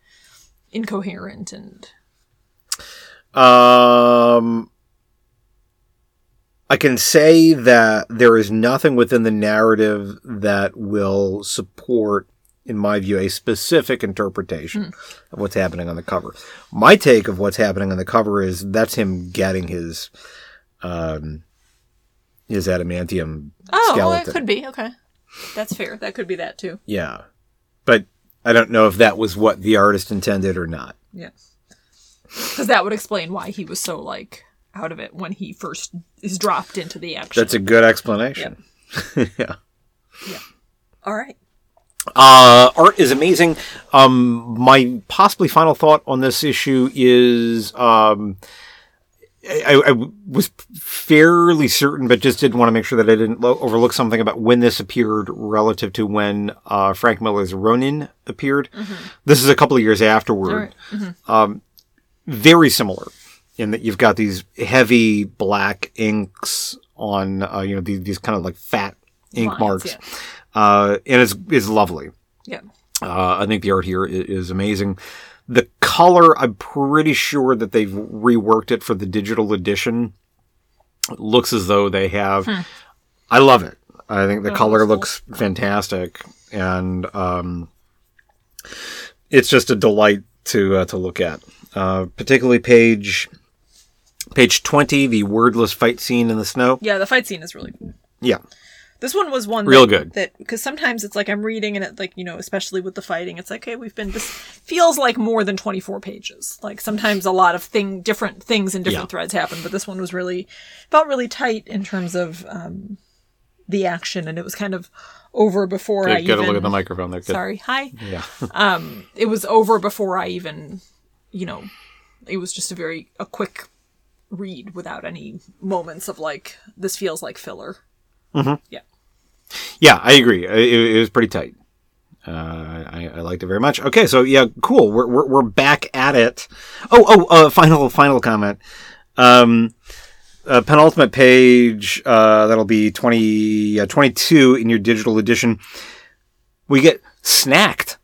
S2: incoherent and
S1: Um, I can say that there is nothing within the narrative that will support, in my view, a specific interpretation of what's happening on the cover. My take of what's happening on the cover is that's him getting his, um, his adamantium
S2: oh, well,
S1: skeleton.
S2: it could be okay. That's fair. That could be that too.
S1: Yeah, but I don't know if that was what the artist intended or not.
S2: Yeah. Because that would explain why he was so like out of it when he first is dropped into the action.
S1: That's a good explanation. Yeah. Yeah.
S2: All right.
S1: Uh, art is amazing. Um, my possibly final thought on this issue is, um, I, I was fairly certain, but just didn't want to make sure that I didn't lo- overlook something about when this appeared relative to when uh, Frank Miller's Ronin appeared. This is a couple of years afterward.
S2: Right.
S1: Um, very similar in that you've got these heavy black inks on, uh, you know, these, these kind of like fat ink
S2: Lines,
S1: marks.
S2: yeah.
S1: Uh, and it's, it's lovely.
S2: Yeah.
S1: Uh, I think the art here is is amazing. The color, I'm pretty sure that they've reworked it for the digital edition. It looks as though they have. I love it. I think the
S2: Oh,
S1: color
S2: looks
S1: looks fantastic, and um, it's just a delight to uh, to look at. Uh, particularly page page twenty, the wordless fight scene in the snow.
S2: Yeah, the fight scene is really cool.
S1: Yeah,
S2: This one was one
S1: Real
S2: that,
S1: good.
S2: That because sometimes it's like I'm reading and it like you know especially with the fighting it's like okay we've been this feels like more than 24 pages like sometimes a lot of thing different things and different
S1: Yeah.
S2: threads happen but this one was really felt really tight in terms of um, the action and it was kind of over before I
S1: get a look at the microphone there. Good.
S2: sorry hi
S1: Yeah.
S2: um it was over before I even you know it was just a very a quick read without any moments of like this feels like filler
S1: Mm-hmm.
S2: yeah
S1: Yeah, I agree. It, it was pretty tight. Uh, I, I liked it very much. Okay, so yeah, cool. We're we're, we're back at it. Oh oh, uh, final final comment. Um, uh, penultimate page. Uh, that'll be 20, uh, 22 in your digital edition. We get snacked.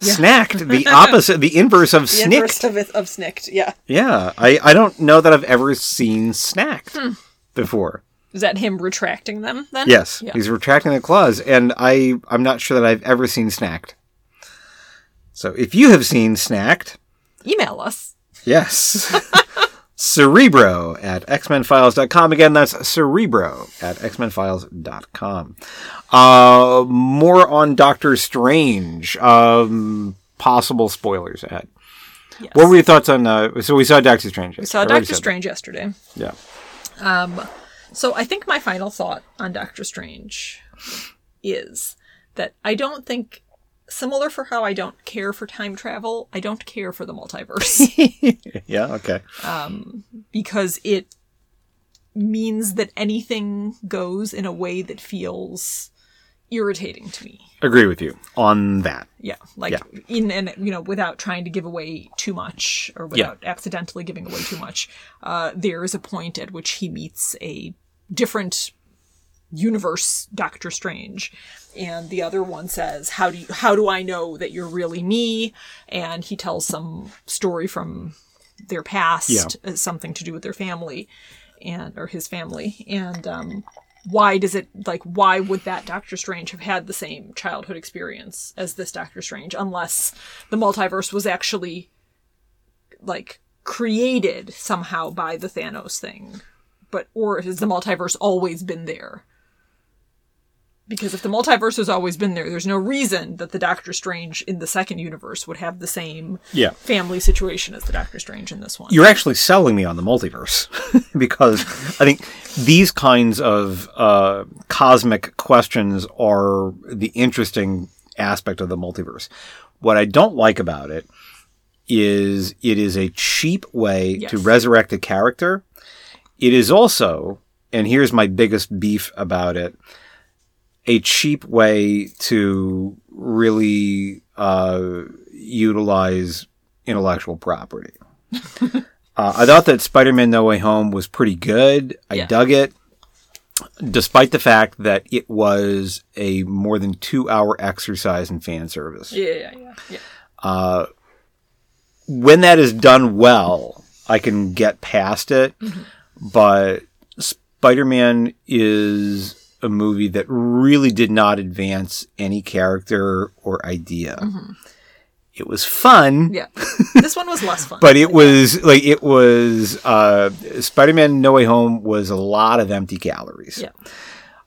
S1: Snacked. The opposite, the inverse of
S2: The
S1: snicked.
S2: inverse of, of snicked, yeah.
S1: Yeah, I, I don't know that I've ever seen snacked
S2: Hmm.
S1: before.
S2: Is that him retracting them then?
S1: Yes,
S2: Yeah.
S1: he's retracting the claws, and I I'm not sure that I've ever seen snacked. So if you have seen snacked,
S2: Email us.
S1: yes. Cerebro at xmenfiles.com. Again, that's Cerebro at xmenfiles.com. Uh, more on Doctor Strange. Um, possible spoilers ahead.
S2: Yes.
S1: What were your thoughts on? Uh, so we saw Doctor Strange.
S2: we saw Doctor Strange yesterday.
S1: Yeah.
S2: So I think my final thought on Doctor Strange is that I don't think similar for how I don't care for time travel, I don't care for the multiverse
S1: Yeah. Okay.
S2: because it means that anything goes in a way that feels irritating to me.
S1: Agree with you on that.
S2: Yeah, like
S1: Yeah.
S2: in and you know without trying to give away too much or without accidentally giving away too much. Uh, there is a point at which he meets a different universe Doctor Strange, and the other one says, "How do you, how do I know that you're really me?" And he tells some story from their past,
S1: Yeah.
S2: uh, something to do with their family, and or his family, and um, why does it like why would that Doctor Strange have had the same childhood experience as this Doctor Strange unless the multiverse was actually like created somehow by the Thanos thing but or has the multiverse always been there because if the multiverse has always been there there's no reason that the Doctor Strange in the second universe would have the same
S1: Yeah.
S2: family situation as the Doctor Strange in this one
S1: You're actually selling me on the multiverse because I think these kinds of uh, cosmic questions are the interesting aspect of the multiverse. What I don't like about it is it is a cheap way to resurrect a character It is also, and here's my biggest beef about it, a cheap way to really uh, utilize intellectual property. uh, I thought that Spider-Man: No Way Home was pretty good. I
S2: Yeah.
S1: dug it, despite the fact that it was a more than two-hour exercise in fan service.
S2: Yeah, yeah, yeah. yeah.
S1: when that is done well, I can get past it. But Spider Man is a movie that really did not advance any character or idea. It was fun,
S2: Yeah. this one was less fun.
S1: but it was like it was uh, Spider Man No Way Home was a lot of empty calories.
S2: Yeah.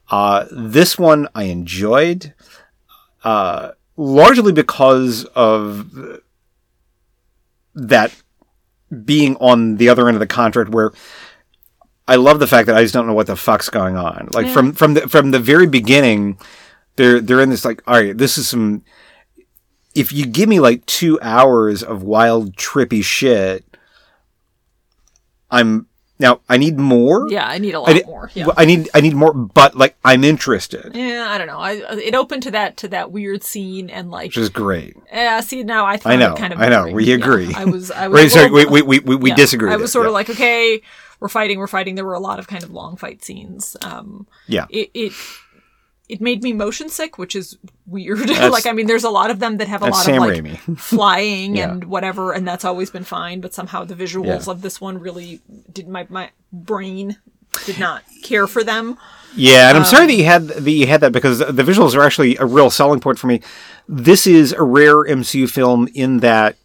S1: Uh, this one I enjoyed, uh, largely because of that being on the other end of the contract where I love the fact that I just don't know what the fuck's going on. Like from from the from the very beginning, they're they're in this like, all right, this is some. If you give me like two hours of wild trippy shit, I'm now I need more.
S2: yeah, I need a
S1: I,
S2: lot
S1: need-
S2: more. Yeah.
S1: I need I need more, but like I'm interested,
S2: Yeah, I don't know. I it opened to that to that weird scene and like
S1: which is great.
S2: yeah. See now I
S1: I know,
S2: kind of
S1: I know.
S2: boring.
S1: We
S2: Yeah,
S1: agree.
S2: I was I was
S1: Right, sorry, we we we, we,
S2: yeah.
S1: disagree.
S2: I was sort
S1: yeah.
S2: of like okay, we're fighting, we're fighting. There were a lot of kind of long fight scenes. Um,
S1: yeah,
S2: it it it made me motion sick, which is weird. like I mean, there's a lot of them that have a lot
S1: Sam
S2: of like flying
S1: Yeah.
S2: and whatever, and that's always been fine. But somehow the visuals
S1: Yeah.
S2: of this one really did my my brain did not care for them.
S1: Yeah, and I'm
S2: Um,
S1: sorry that you had that you had that because the visuals are actually a real selling point for me. This is a rare MCU film in that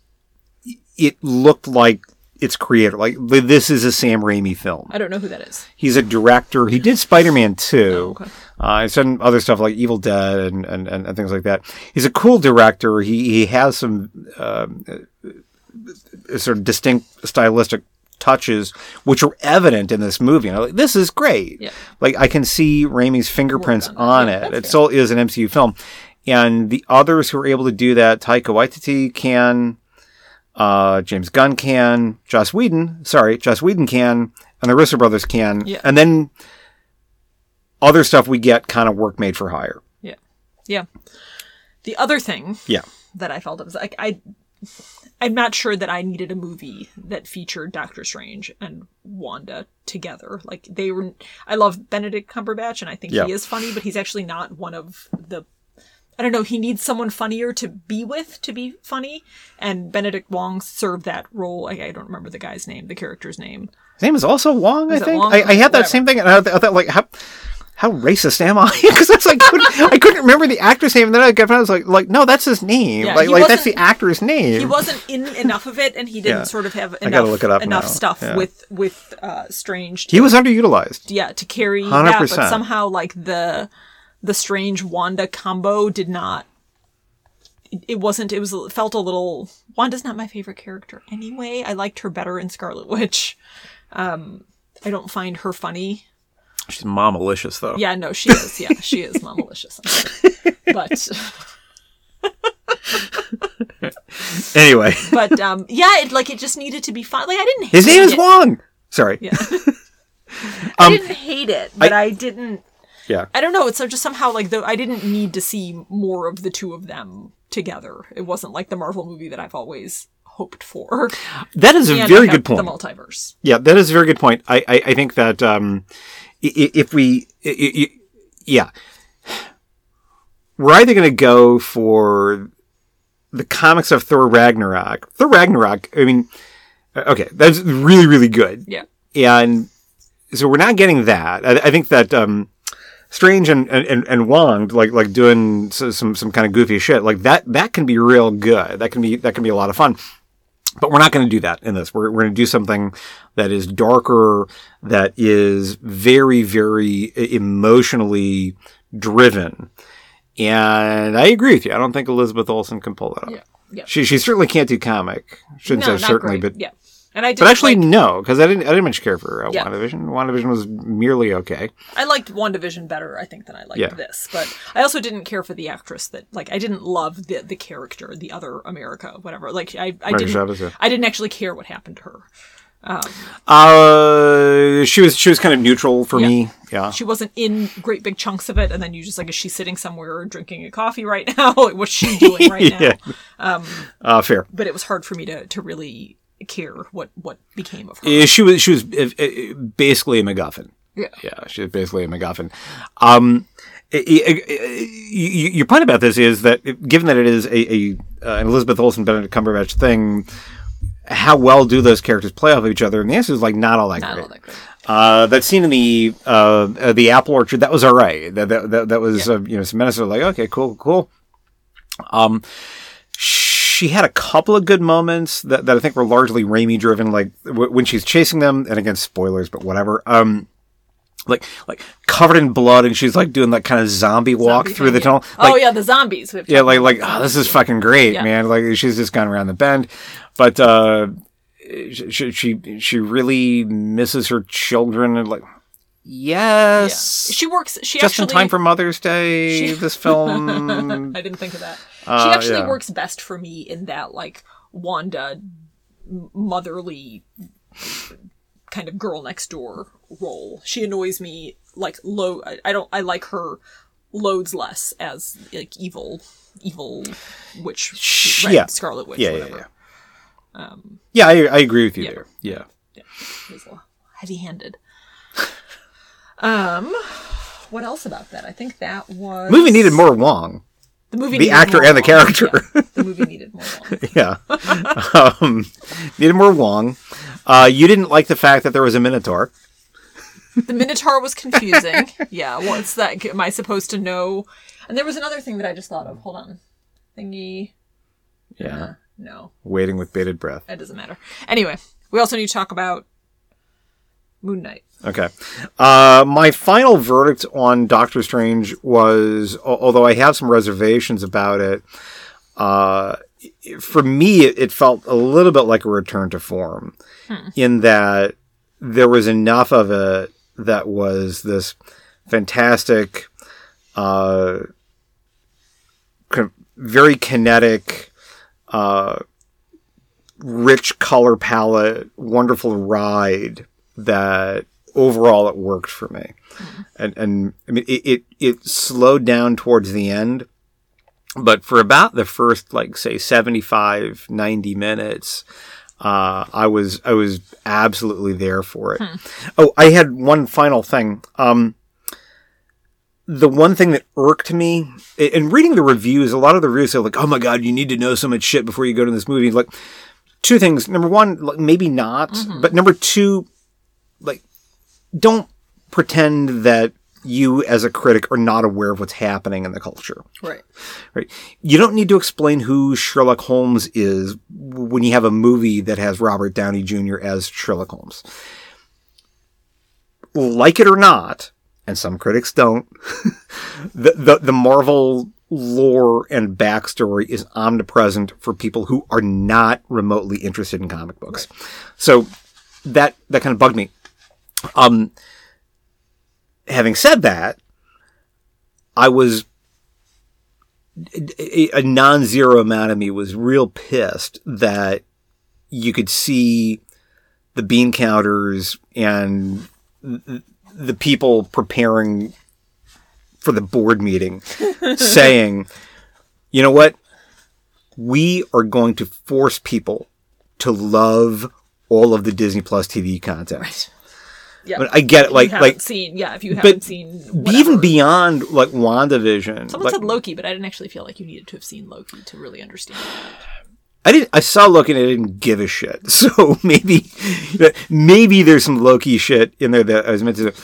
S1: it looked like its creator. Like this is a Sam Raimi film.
S2: I don't know who that is.
S1: He's a director. He did Spider-Man 2.
S2: Oh, okay.
S1: Uh, he's done other stuff like Evil Dead and, and, and, and things like that. He's a cool director. He he has some um, uh, sort of distinct stylistic touches, which are evident in this movie. And I'm like, this is great.
S2: Yeah.
S1: Like I can see Raimi's fingerprints
S2: on
S1: on
S2: Yeah,
S1: it. It still is an MCU film. And the others who are able to do that, Taika Waititi can, uh, James Gunn can, Joss Whedon, sorry, Joss Whedon can, and the Russo brothers can.
S2: Yeah.
S1: And then other stuff we get kind of work made for hire.
S2: Yeah, yeah. The other thing
S1: Yeah.
S2: that I felt was like I I'm not sure that I needed a movie that featured Doctor Strange and Wanda together. Like they were I love Benedict Cumberbatch and I think
S1: Yeah.
S2: he is funny, but he's actually not one of the I don't know, he needs someone funnier to be with to be funny. And Benedict Wong served that role. I, I don't remember the guy's name, the character's name.
S1: His name is also Wong,
S2: Is
S1: I think.
S2: Wong?
S1: I, I had that
S2: Whatever.
S1: same thing, and I, I thought, like, how, how racist am I? Because that's like, I couldn't, I couldn't remember the actor's name, and then I got, I was like, like, no, that's his name.
S2: Yeah,
S1: like, like that's the actor's name.
S2: He wasn't in enough of it and he didn't
S1: Yeah.
S2: sort of have enough,
S1: look it up
S2: enough
S1: now.
S2: stuff
S1: Yeah.
S2: with with uh Strange to
S1: He was underutilized.
S2: yeah to carry
S1: 100%.
S2: that but somehow like the the strange wanda combo did not it, it wasn't it was it felt a little wanda's not my favorite character anyway i liked her better in scarlet witch um i don't find her funny
S1: She's mom malicious, though.
S2: yeah no she is yeah she is mom malicious but
S1: Anyway,
S2: but um yeah it like it just needed to be fun like i didn't
S1: his name is. Wong. Sorry.
S2: yeah i
S1: Um,
S2: didn't hate it but I didn't
S1: Yeah.
S2: I don't know. It's just somehow like the I didn't need to see more of the two of them together. It wasn't like the Marvel movie that I've always hoped for.
S1: That is a
S2: And
S1: very good point.
S2: The multiverse.
S1: Yeah, that is a very good point. I, I, I think that um, if we, yeah, we're either going to go for the comics of Thor Ragnarok. Thor Ragnarok, I mean, uh, okay, that's really, really good.
S2: Yeah.
S1: And so we're not getting that. I, I think that um, Strange and, and, and Wong, like like doing some some kind of goofy shit, like that that can be real good. That can be that can be a lot of fun. But we're not going to do that in this. We're, we're going to do something that is darker, that is very, very emotionally driven. And I agree with you. I don't think Elizabeth Olsen can pull that off.
S2: Yeah. Yeah.
S1: She, she certainly can't do comic. Shouldn't
S2: No,
S1: say certainly,
S2: great.
S1: but
S2: yeah. And I did
S1: but actually
S2: like,
S1: no, because I didn't I didn't much care for uh,
S2: Yeah.
S1: WandaVision. WandaVision was merely okay.
S2: I liked WandaVision better, I think, than I liked
S1: Yeah.
S2: this. But I also didn't care for the actress that like I didn't love the the character, the other America, whatever. Like I, I didn't
S1: Chavez, yeah.
S2: I didn't actually care what happened to her.
S1: Uh, she was she was kind of neutral for me. Yeah.
S2: She wasn't in great big chunks of it, and then you just like, is she sitting somewhere drinking a coffee right now? What's she doing right
S1: Yeah.
S2: now?
S1: Uh, fair.
S2: But it was hard for me to to really care what what became of her.
S1: She was she was uh, uh, basically a MacGuffin.
S2: Yeah.
S1: Yeah, she was basically a MacGuffin. Um, y- your point about this is that, given that it is a, a uh, an Elizabeth Olsen Benedict Cumberbatch thing, how well do those characters play off of each other? And the answer is like not all that
S2: Not
S1: great.
S2: all that great.
S1: Uh, that scene in the uh, uh, the apple orchard that was all right. That that that, that was uh, you know some minutes of like okay cool cool. Um, she had a couple of good moments that, that I think were largely Raimi driven, like w- when she's chasing them, and again spoilers, but whatever. Um, like like covered in blood, and she's like doing that kind of zombie walk
S2: Zombie
S1: through
S2: thing,
S1: the
S2: yeah.
S1: tunnel.
S2: oh yeah, the zombies. We have to
S1: yeah, like like oh, this is fucking great,
S2: Yeah.
S1: man. Like she's just gone around the bend, but uh, she she she really misses her children and like
S2: Yeah.
S1: yes,
S2: She works. She
S1: just
S2: actually
S1: in time for Mother's Day.
S2: She-
S1: this film,
S2: I didn't think of that.
S1: Uh,
S2: she actually
S1: yeah.
S2: works best for me in that like Wanda motherly kind of girl next door role. She annoys me like low I, don't I like her loads less as like evil evil witch red
S1: yeah.
S2: scarlet witch
S1: yeah, yeah,
S2: whatever.
S1: yeah. yeah, I, I agree with you
S2: yeah.
S1: there. Yeah.
S2: Little heavy-handed. um what else about that? I think that was
S1: movie needed more Wong,
S2: the movie
S1: the actor and the character.
S2: Yeah, the movie needed more Wong.
S1: yeah, um, needed more Wong. Uh, you didn't like the fact that there was a Minotaur.
S2: The Minotaur was confusing. yeah, what's that? Am I supposed to know? And there was another thing that I just thought of. Hold on. Thingy.
S1: Yeah,
S2: Uh, no,
S1: waiting with bated breath.
S2: that doesn't matter. Anyway, we also need to talk about Moon Knight.
S1: Okay. Uh, my final verdict on Doctor Strange was, although I have some reservations about it, uh, for me, it, felt a little bit like a return to form in that there was enough of it that was this fantastic, uh, very kinetic, uh, rich color palette, wonderful ride that overall it worked for me. And, and I mean, it, it, it slowed down towards the end, but for about the first, like, say, 75, 90 minutes, uh, I was, I was absolutely there for it. Oh, I had one final thing. Um, the one thing that irked me in reading the reviews, a lot of the reviews are like, "Oh my god, you need to know so much shit before you go to this movie." Like, two things. Number one, like, maybe not, but number two, like, don't pretend that you as a critic are not aware of what's happening in the culture.
S2: Right.
S1: Right? You don't need to explain who Sherlock Holmes is when you have a movie that has Robert Downey Jr. as Sherlock Holmes. Like it or not, and some critics don't, the, the, the Marvel lore and backstory is omnipresent for people who are not remotely interested in comic books. So that, that kind of bugged me. Um, having said that, I was a, a non-zero amount of me was real pissed that you could see the bean counters and the people preparing for the board meeting saying, you know what? We are going to force people to love all of the Disney Plus TV content.
S2: Yeah.
S1: But I get it, like
S2: you
S1: like
S2: seen, yeah, if you haven't seen, whatever.
S1: even beyond like WandaVision.
S2: Someone
S1: like,
S2: said Loki, but I didn't actually feel like you needed to have seen Loki to really understand.
S1: I didn't. I saw Loki and I didn't give a shit. So maybe, maybe there's some Loki shit in there that I was meant to. do.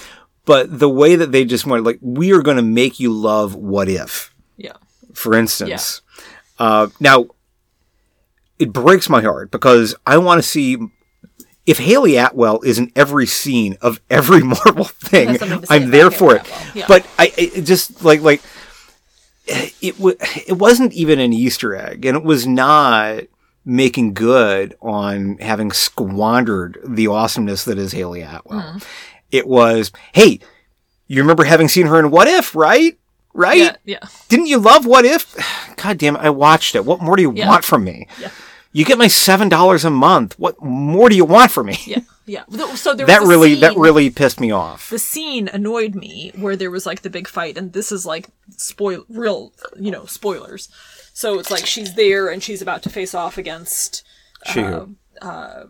S1: But the way that they just went, like, we are going to make you love What If,
S2: Yeah.
S1: for instance. Uh, now, it breaks my heart because I want to see if Hayley Atwell is in every scene of every Marvel thing.
S2: Has something to say
S1: I'm there for it.
S2: Yeah.
S1: But I it just like like it w- it wasn't even an Easter egg, and it was not making good on having squandered the awesomeness that is Hayley Atwell.
S2: Hmm.
S1: It was, hey, you remember having seen her in What If, right? Right?
S2: Yeah. Yeah.
S1: Didn't you love What If? God damn it, I watched it. What more do you
S2: Yeah.
S1: want from me?
S2: Yeah.
S1: You get my seven dollars a month. What more do you want from me?
S2: Yeah, yeah. So there
S1: that really that really pissed me off.
S2: the scene annoyed me where there was like the big fight and this is like spoil real you know spoilers so it's like she's there and she's about to face off against
S1: She uh, uh,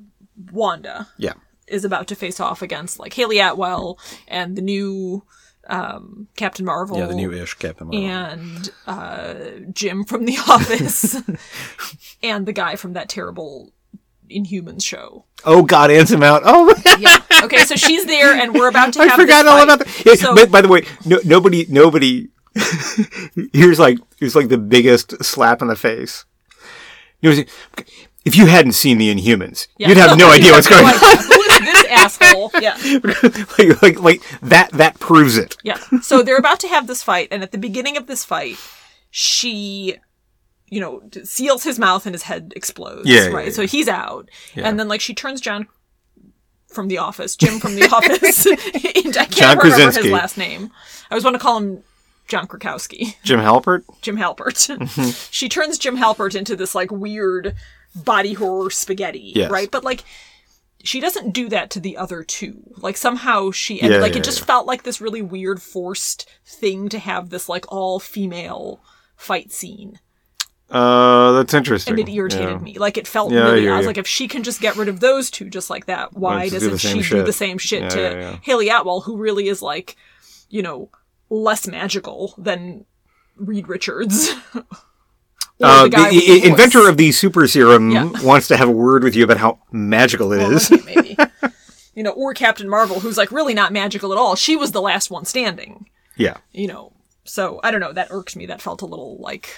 S2: wanda
S1: yeah.
S2: is about to face off against like hayley atwell and the new um, captain marvel
S1: Yeah, the new ish Captain Marvel.
S2: and uh, jim from the office and the guy from that terrible inhumans show
S1: Oh God, Anson Mount. Oh,
S2: yeah okay so she's there and we're about to
S1: I forgot all about that. Yeah,
S2: So-
S1: but by the way, no, nobody, nobody. here's like here's like the biggest slap in the face. You know, if you hadn't seen the Inhumans,
S2: Yeah.
S1: you'd have no idea what's going on.
S2: Yeah.
S1: like, like, like that. That proves it.
S2: Yeah. So they're about to have this fight, and at the beginning of this fight, she, you know, seals his mouth and his head explodes.
S1: Yeah, yeah,
S2: Right.
S1: yeah.
S2: So he's out. And then, like, she turns John from the office, Jim from the office, I can't
S1: John
S2: remember
S1: Krasinski.
S2: his last name. I always want to call him John Krakowski.
S1: Jim Halpert.
S2: Jim Halpert.
S1: Mm-hmm.
S2: she turns Jim Halpert into this like weird body horror spaghetti,
S1: Yes.
S2: right? But like she doesn't do that to the other two. Like somehow she and
S1: Yeah,
S2: like
S1: yeah,
S2: it just
S1: yeah.
S2: felt like this really weird forced thing to have this like all female fight scene.
S1: Uh, that's interesting.
S2: And it irritated me. Like it felt really I was like if she can just get rid of those two just like that, why doesn't
S1: same
S2: she do the same shit to. Hayley Atwell who really is like, you know, less magical than Reed Richards. Or
S1: Uh,
S2: the
S1: the,
S2: the
S1: inventor
S2: voice.
S1: of the super serum
S2: Yeah.
S1: wants to have a word with you about how magical it is.
S2: Well, maybe. you know, or Captain Marvel, who's like really not magical at all. She was the last one standing.
S1: yeah.
S2: You know, so I don't know. That irked me. That felt a little like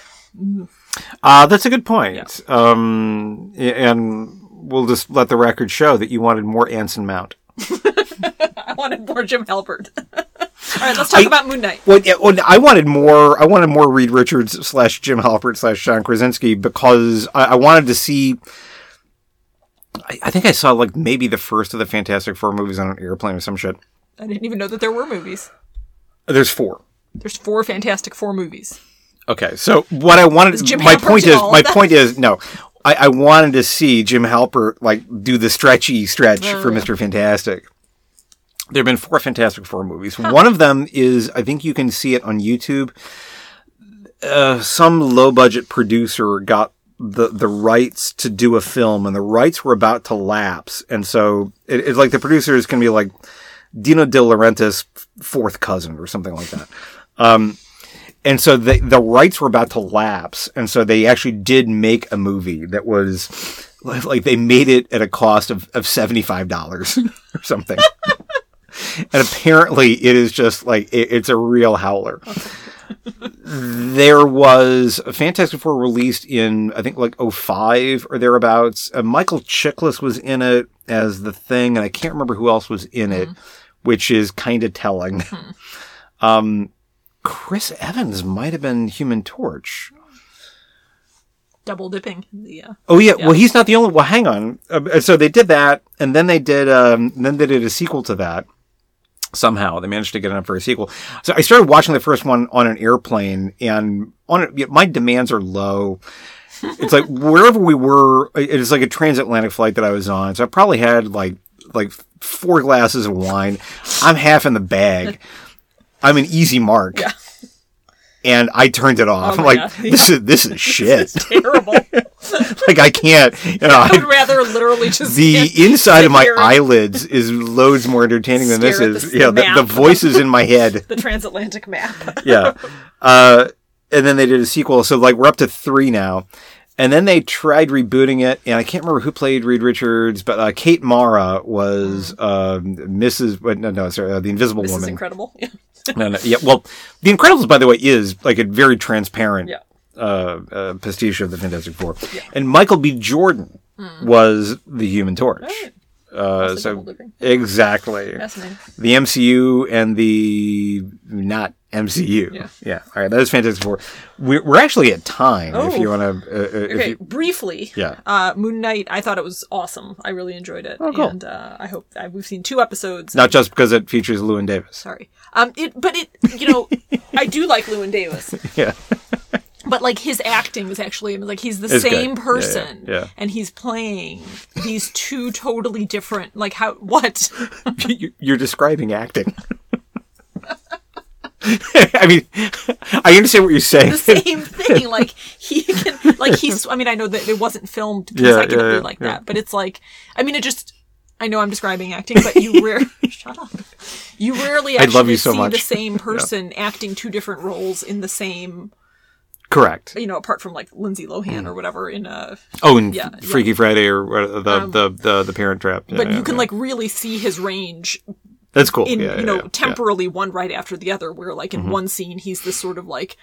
S1: Uh, that's a good point. Um, and we'll just let the record show that you wanted more Anson Mount.
S2: I wanted more Jim Halpert. all right, let's talk
S1: I-
S2: about Moon Knight.
S1: Well, yeah, well, I wanted more. I wanted more Reed Richards slash Jim Halpert slash John Krasinski because I, I wanted to see. I, I think I saw like maybe the first of the Fantastic Four movies on an airplane or some shit.
S2: I didn't even know that there were movies.
S1: There's four.
S2: There's four Fantastic Four movies.
S1: Okay, so what I wanted,
S2: Jim
S1: my
S2: Halpert
S1: point
S2: in
S1: is, my point is, no, I, I wanted to see Jim Halpert like do the stretchy stretch
S2: Oh,
S1: for
S2: yeah.
S1: Mister Fantastic. There have been four Fantastic Four movies. One of them is, I think you can see it on YouTube. Uh, some low budget producer got the the rights to do a film, and the rights were about to lapse, and so it, it's like the producers can be like Dino De Laurentiis' fourth cousin or something like that. Um, and so the the rights were about to lapse, and so they actually did make a movie that was like, like they made it at a cost of, of seventy five dollars or something. and apparently, it is just like it, it's a real howler. there was a Fantastic Four released in I think like 05 or thereabouts. Uh, Michael Chiklis was in it as the thing, and I can't remember who else was in it, which is kind of telling. um, Chris Evans might have been Human Torch.
S2: Double dipping. Uh,
S1: Oh yeah, well he's not the only. Well, hang on. Uh, so they did that, and then they did. Um, then they did a sequel to that. Somehow they managed to get enough for a sequel. So I started watching the first one on an airplane, and on it, my demands are low. It's like wherever we were, it is like a transatlantic flight that I was on. So I probably had like like four glasses of wine. I'm half in the bag. I'm an easy mark.
S2: Yeah.
S1: And I turned it off.
S2: Oh
S1: I'm like,
S2: God.
S1: this is this is shit.
S2: it's terrible.
S1: like I can't. You know,
S2: I
S1: I,
S2: would rather literally just
S1: the inside of my
S2: and
S1: eyelids is loads more entertaining than this is.
S2: the
S1: yeah, the, the voices in my head.
S2: the transatlantic map.
S1: Yeah. Uh, and then they did a sequel. So like we're up to three now. And then they tried rebooting it, and I can't remember who played Reed Richards, but uh, Kate Mara was um, Mrs. But no, no, sorry, uh, the Invisible
S2: is
S1: Woman.
S2: incredible. Yeah.
S1: No, no, yeah. Well, The Incredibles, by the way, is like a very transparent
S2: Yeah.
S1: uh, uh, pastiche of the Fantastic Four. And Michael B. Jordan was the Human Torch.
S2: Right.
S1: Uh, so exactly the MCU and the not MCU.
S2: Yeah.
S1: yeah. All right. That was Fantastic Four. We're, we're actually at time. If
S2: Oh.
S1: you want to, uh, uh,
S2: Okay,
S1: you,
S2: briefly.
S1: Yeah.
S2: Uh, Moon Knight. I thought it was awesome. I really enjoyed it.
S1: Oh, cool.
S2: And uh, I hope I, we've seen two episodes.
S1: not just because it features Llewyn Davis.
S2: Sorry. Um. It. But it. You know. I do like Llewyn Davis.
S1: Yeah.
S2: but like his acting is actually like he's the
S1: It's good.
S2: same
S1: Yeah, yeah,
S2: person
S1: yeah.
S2: and he's playing these two totally different like how what
S1: You're describing acting. I mean, I understand what you're saying.
S2: the same thing like he can like he's i mean i know that it wasn't filmed
S1: Yeah, yeah, yeah,
S2: like that but it's like i mean it just i know i'm describing acting but you rare shut up you rarely
S1: I
S2: actually
S1: love you so
S2: see
S1: much.
S2: the same person acting two different roles in the same
S1: Correct.
S2: you know apart from like lindsay lohan or mm. whatever in a
S1: Oh, and
S2: Yeah.
S1: Freaky Friday or the um, the, the the Parent Trap.
S2: But you can like really see his range
S1: that's cool.
S2: in
S1: yeah,
S2: you know
S1: yeah, Mm-hmm.
S2: temporally one right after the other where like in one scene he's this sort of like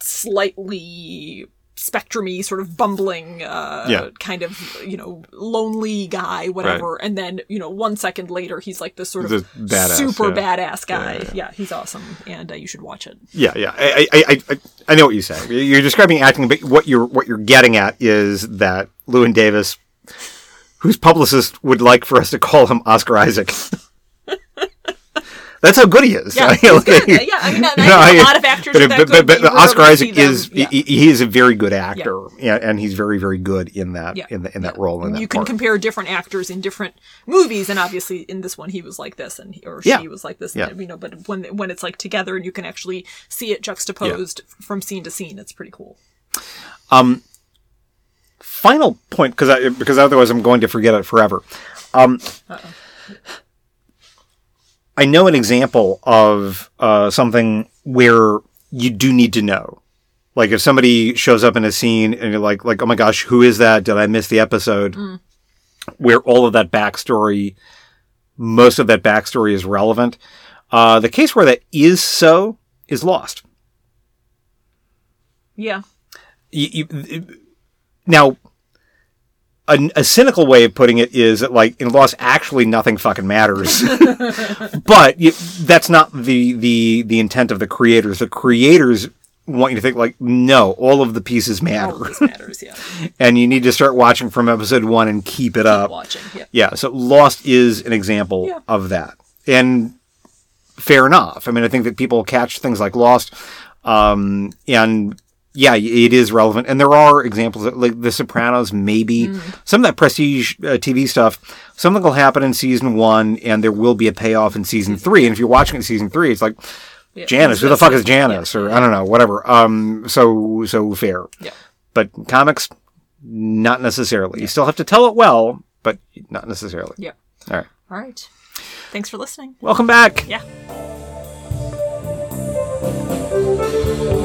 S2: slightly spectrumy sort of bumbling uh
S1: Yeah.
S2: kind of you know lonely guy whatever and then you know one second later he's like this sort of
S1: badass,
S2: super
S1: yeah.
S2: badass guy
S1: Yeah,
S2: yeah, he's awesome and uh, you should watch it
S1: Yeah, yeah. I, I, I, I, I know what you're saying. You're describing acting, but what you're what you're getting at is that Llewyn Davis, whose publicist would like for us to call him Oscar Isaac. That's how good he is.
S2: yeah he's good. yeah i mean I,
S1: No, I-
S2: a lot of actors
S1: but, but,
S2: good,
S1: but,
S2: but,
S1: Oscar Isaac is
S2: yeah.
S1: he, he is a very good actor, yeah. and he's very very good in that
S2: Yeah.
S1: in the, in that role. In that
S2: you can compare different actors in different movies, and obviously in this one he was like this, and he, or she was like this.
S1: Yeah.
S2: You know, but when when it's like together and you can actually see it juxtaposed from scene to scene, it's pretty cool.
S1: final point because I, because otherwise I'm going to forget it forever. Um, I know an example of uh, something where you do need to know. Like if somebody shows up in a scene and you're like, like, oh my gosh, who is that? Did I miss the episode? Where all of that backstory, most of that backstory is relevant. Uh, the case where that is so is lost.
S2: Yeah,
S1: you, you, now a, a cynical way of putting it is that like in loss actually nothing fucking matters but you, that's not the the the intent of the creators the creators want you to think like no all of the pieces matter
S2: all of this matters. Yeah,
S1: and you need to start watching from episode one and keep it up
S2: watching. Yeah,
S1: yeah, so Lost is an example
S2: Yeah.
S1: of that. And fair enough. I mean, I think that people catch things like Lost, um, and yeah, it is relevant. And there are examples that, like The Sopranos, maybe
S2: Mm.
S1: some of that prestige uh, TV stuff. Something will happen in season one, and there will be a payoff in season three. And if you're watching it in season three, it's like
S2: yeah.
S1: Janice, who the fuck is Janice, or I don't know, whatever. Um, so so fair.
S2: Yeah.
S1: But comics, not necessarily. You still have to tell it well, but not necessarily.
S2: Yeah.
S1: All right.
S2: All right. Thanks for listening.
S1: Welcome back.
S2: Yeah.